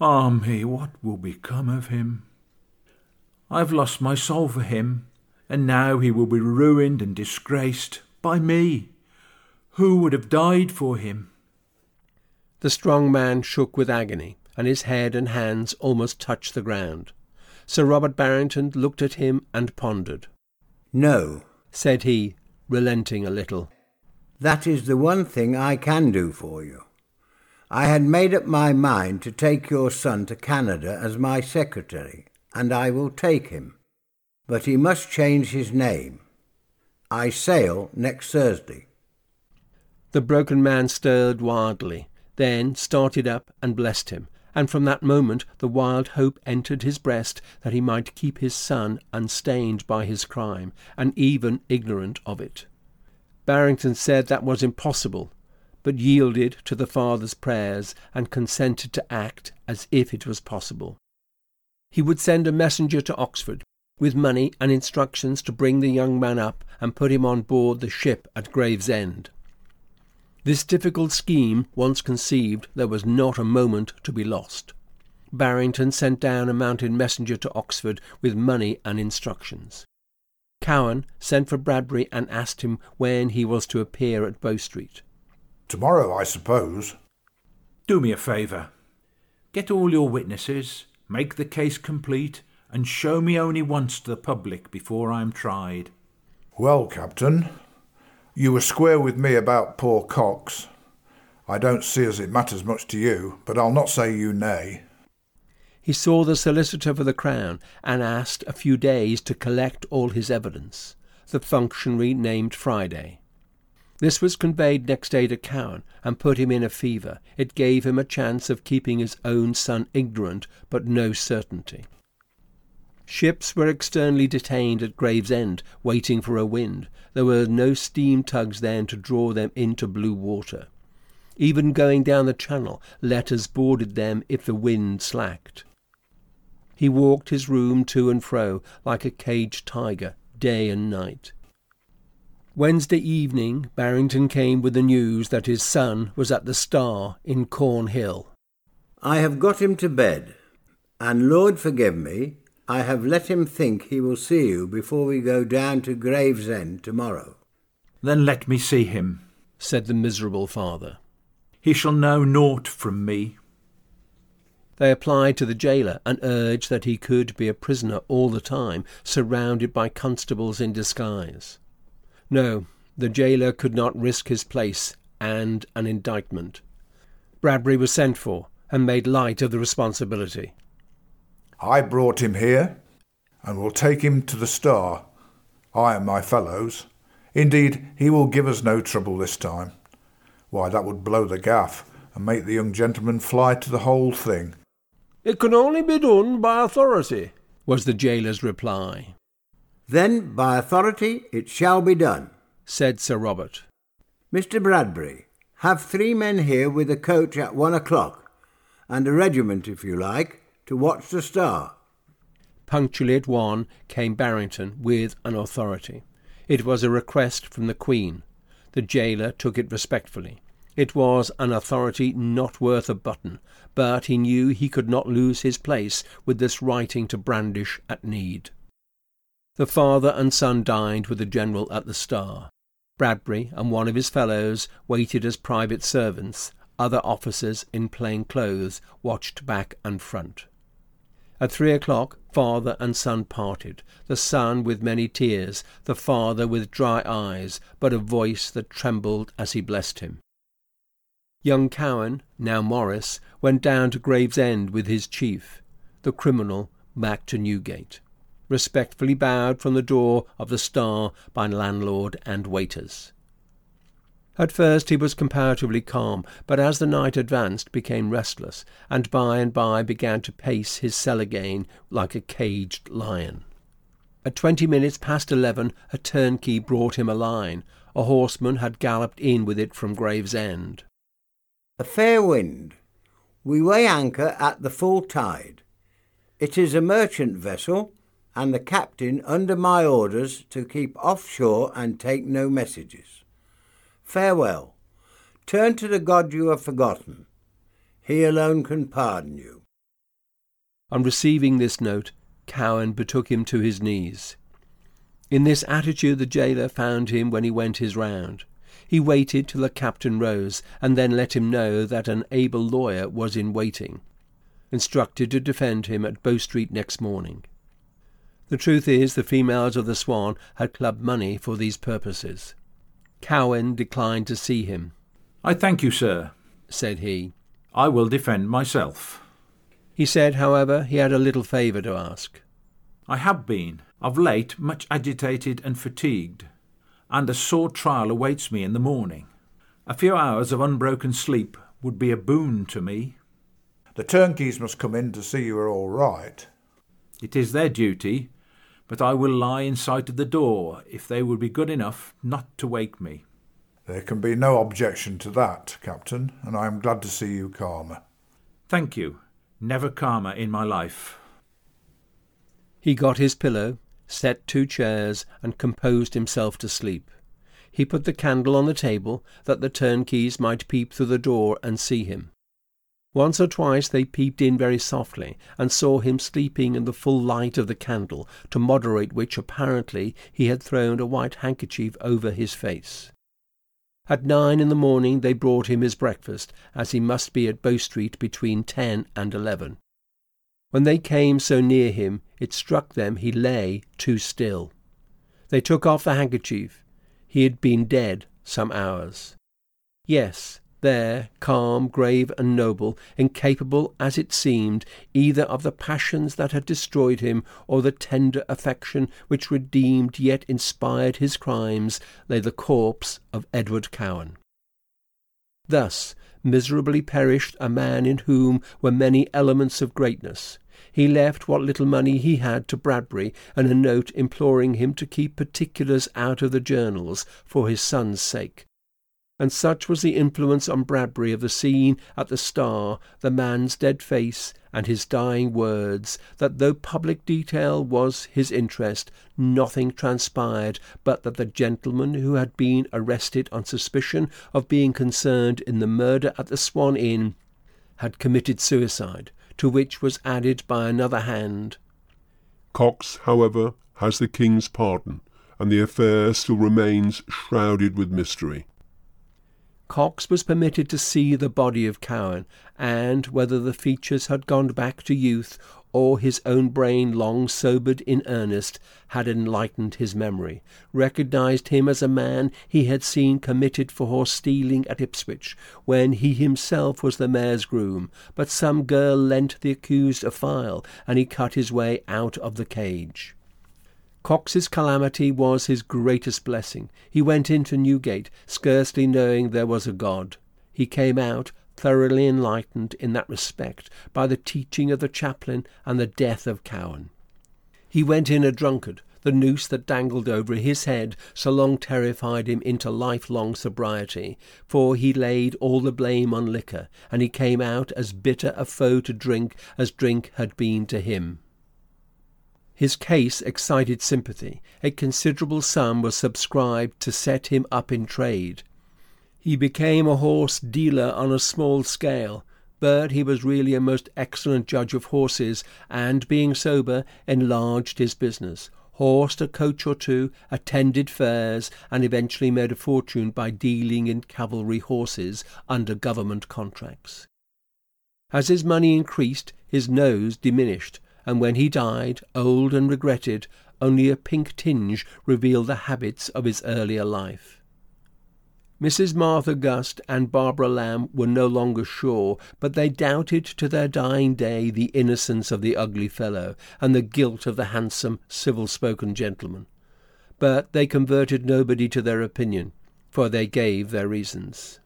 Ah me, what will become of him? I've lost my soul for him, and now he will be ruined and disgraced by me. Who would have died for him? The strong man shook with agony, and his head and hands almost touched the ground. Sir Robert Barrington looked at him and pondered. No, said he, relenting a little. That is the one thing I can do for you. I had made up my mind to take your son to Canada as my secretary, and I will take him. But he must change his name. I sail next Thursday. The broken man stirred wildly, then started up and blessed him, and from that moment the wild hope entered his breast that he might keep his son unstained by his crime, and even ignorant of it. Barrington said that was impossible, but yielded to the father's prayers and consented to act as if it was possible. He would send a messenger to Oxford with money and instructions to bring the young man up and put him on board the ship at Gravesend. This difficult scheme once conceived, there was not a moment to be lost. Barrington sent down a mounted messenger to Oxford with money and instructions. Cowen sent for Bradbury and asked him when he was to appear at Bow Street. Tomorrow, I suppose. Do me a favour. Get all your witnesses, make the case complete, and show me only once to the public before I am tried. Well, Captain, you were square with me about poor Cox. I don't see as it matters much to you, but I'll not say you nay. He saw the solicitor for the Crown and asked a few days to collect all his evidence. The functionary named Friday. This was conveyed next day to Cowen and put him in a fever. It gave him a chance of keeping his own son ignorant, but no certainty. Ships were externally detained at Gravesend, waiting for a wind. There were no steam tugs then to draw them into blue water. Even going down the channel, letters boarded them if the wind slacked. He walked his room to and fro like a caged tiger, day and night. Wednesday evening Barrington came with the news that his son was at the Star in Cornhill. I have got him to bed, and Lord forgive me, I have let him think he will see you before we go down to Gravesend tomorrow. Then let me see him, said the miserable father. He shall know naught from me. They applied to the jailer and urged that he could be a prisoner all the time, surrounded by constables in disguise. No, the jailer could not risk his place and an indictment. Bradbury was sent for and made light of the responsibility. I brought him here, and will take him to the Star, I and my fellows. Indeed, he will give us no trouble this time. Why, that would blow the gaff and make the young gentleman fly to the whole thing. It can only be done by authority, was the jailer's reply. Then, by authority, it shall be done, said Sir Robert. Mr. Bradbury, have three men here with a coach at one o'clock, and a regiment, if you like, to watch the star. Punctually at one came Barrington with an authority. It was a request from the Queen. The jailer took it respectfully. It was an authority not worth a button, but he knew he could not lose his place with this writing to brandish at need. The father and son dined with the general at the Star. Bradbury and one of his fellows waited as private servants. Other officers in plain clothes watched back and front. At three o'clock father and son parted, the son with many tears, the father with dry eyes, but a voice that trembled as he blessed him. Young Cowen, now Morris, went down to Gravesend with his chief, the criminal, back to Newgate, respectfully bowed from the door of the Star by landlord and waiters. At first he was comparatively calm, but as the night advanced became restless, and by and by began to pace his cell again like a caged lion. At twenty minutes past eleven a turnkey brought him a line. A horseman had galloped in with it from Gravesend. A fair wind. We weigh anchor at the full tide. It is a merchant vessel, and the captain under my orders to keep off shore and take no messages. Farewell. Turn to the God you have forgotten. He alone can pardon you. On receiving this note, Cowen betook him to his knees. In this attitude the jailer found him when he went his round. He waited till the captain rose, and then let him know that an able lawyer was in waiting, instructed to defend him at Bow Street next morning. The truth is, the females of the Swan had clubbed money for these purposes. Cowen declined to see him. I thank you, sir, said he. I will defend myself. He said, however, he had a little favour to ask. I have been, of late, much agitated and fatigued, and a sore trial awaits me in the morning. A few hours of unbroken sleep would be a boon to me. The turnkeys must come in to see you are all right. It is their duty, but I will lie in sight of the door if they will be good enough not to wake me. There can be no objection to that, Captain, and I am glad to see you calmer. Thank you. Never calmer in my life. He got his pillow, set two chairs, and composed himself to sleep. He put the candle on the table that the turnkeys might peep through the door and see him. Once or twice they peeped in very softly and saw him sleeping in the full light of the candle, to moderate which apparently he had thrown a white handkerchief over his face. At nine in the morning they brought him his breakfast, as he must be at Bow Street between ten and eleven. When they came so near him, it struck them he lay too still. They took off the handkerchief. He had been dead some hours. Yes, there, calm, grave, and noble, incapable, as it seemed, either of the passions that had destroyed him or the tender affection which redeemed yet inspired his crimes, lay the corpse of Edward Cowen. Thus miserably perished a man in whom were many elements of greatness. He left what little money he had to Bradbury and a note imploring him to keep particulars out of the journals for his son's sake and such was the influence on Bradbury of the scene at the Star, the man's dead face, and his dying words, that though public detail was his interest, nothing transpired but that the gentleman who had been arrested on suspicion of being concerned in the murder at the Swan Inn had committed suicide, to which was added by another hand. Cox, however, has the king's pardon, and the affair still remains shrouded with mystery. Cox was permitted to see the body of Cowen, and whether the features had gone back to youth, or his own brain, long sobered in earnest, had enlightened his memory, recognised him as a man he had seen committed for horse stealing at Ipswich, when he himself was the mayor's groom, but some girl lent the accused a file, and he cut his way out of the cage. Cox's calamity was his greatest blessing. He went into Newgate scarcely knowing there was a God. He came out thoroughly enlightened in that respect by the teaching of the chaplain and the death of Cowen. He went in a drunkard. The noose that dangled over his head so long terrified him into lifelong sobriety, for he laid all the blame on liquor, and he came out as bitter a foe to drink as drink had been to him. His case excited sympathy. A considerable sum was subscribed to set him up in trade. He became a horse dealer on a small scale, but he was really a most excellent judge of horses, and, being sober, enlarged his business, horsed a coach or two, attended fairs, and eventually made a fortune by dealing in cavalry horses under government contracts. As his money increased, his nose diminished, and when he died, old and regretted, only a pink tinge revealed the habits of his earlier life. Mrs. Martha Gust and Barbara Lamb were no longer sure, but they doubted to their dying day the innocence of the ugly fellow and the guilt of the handsome, civil spoken gentleman. But they converted nobody to their opinion, for they gave their reasons.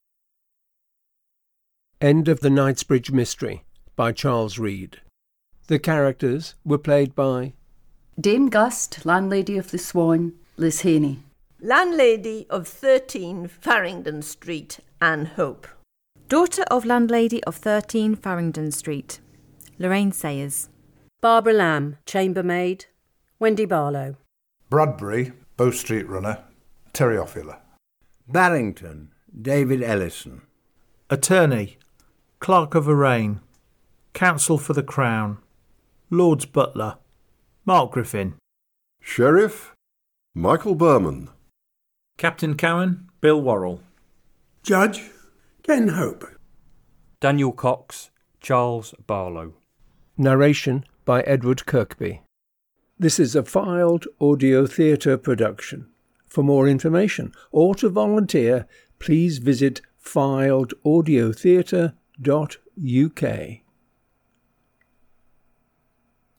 End of the Knightsbridge Mystery by Charles Reade. The characters were played by Dame Gust, landlady of the Swan, Liz Haney. Landlady of 13 Farringdon Street, Anne Hope. Daughter of landlady of 13 Farringdon Street, Lorraine Sayers. Barbara Lamb, chambermaid, Wendy Barlow. Bradbury, Bow Street runner, Terry Offula. Barrington, David Ellison. Attorney, Clerk of Arraign, Counsel for the Crown, Lord's Butler, Mark Griffin. Sheriff, Michael Berman. Captain Cowen, Bill Worrell. Judge, Ken Hope. Daniel Cox, Charles Barlow. Narration by Edward Kirkby. This is a filed audio theatre production. For more information or to volunteer, please visit filedaudiotheatre.uk.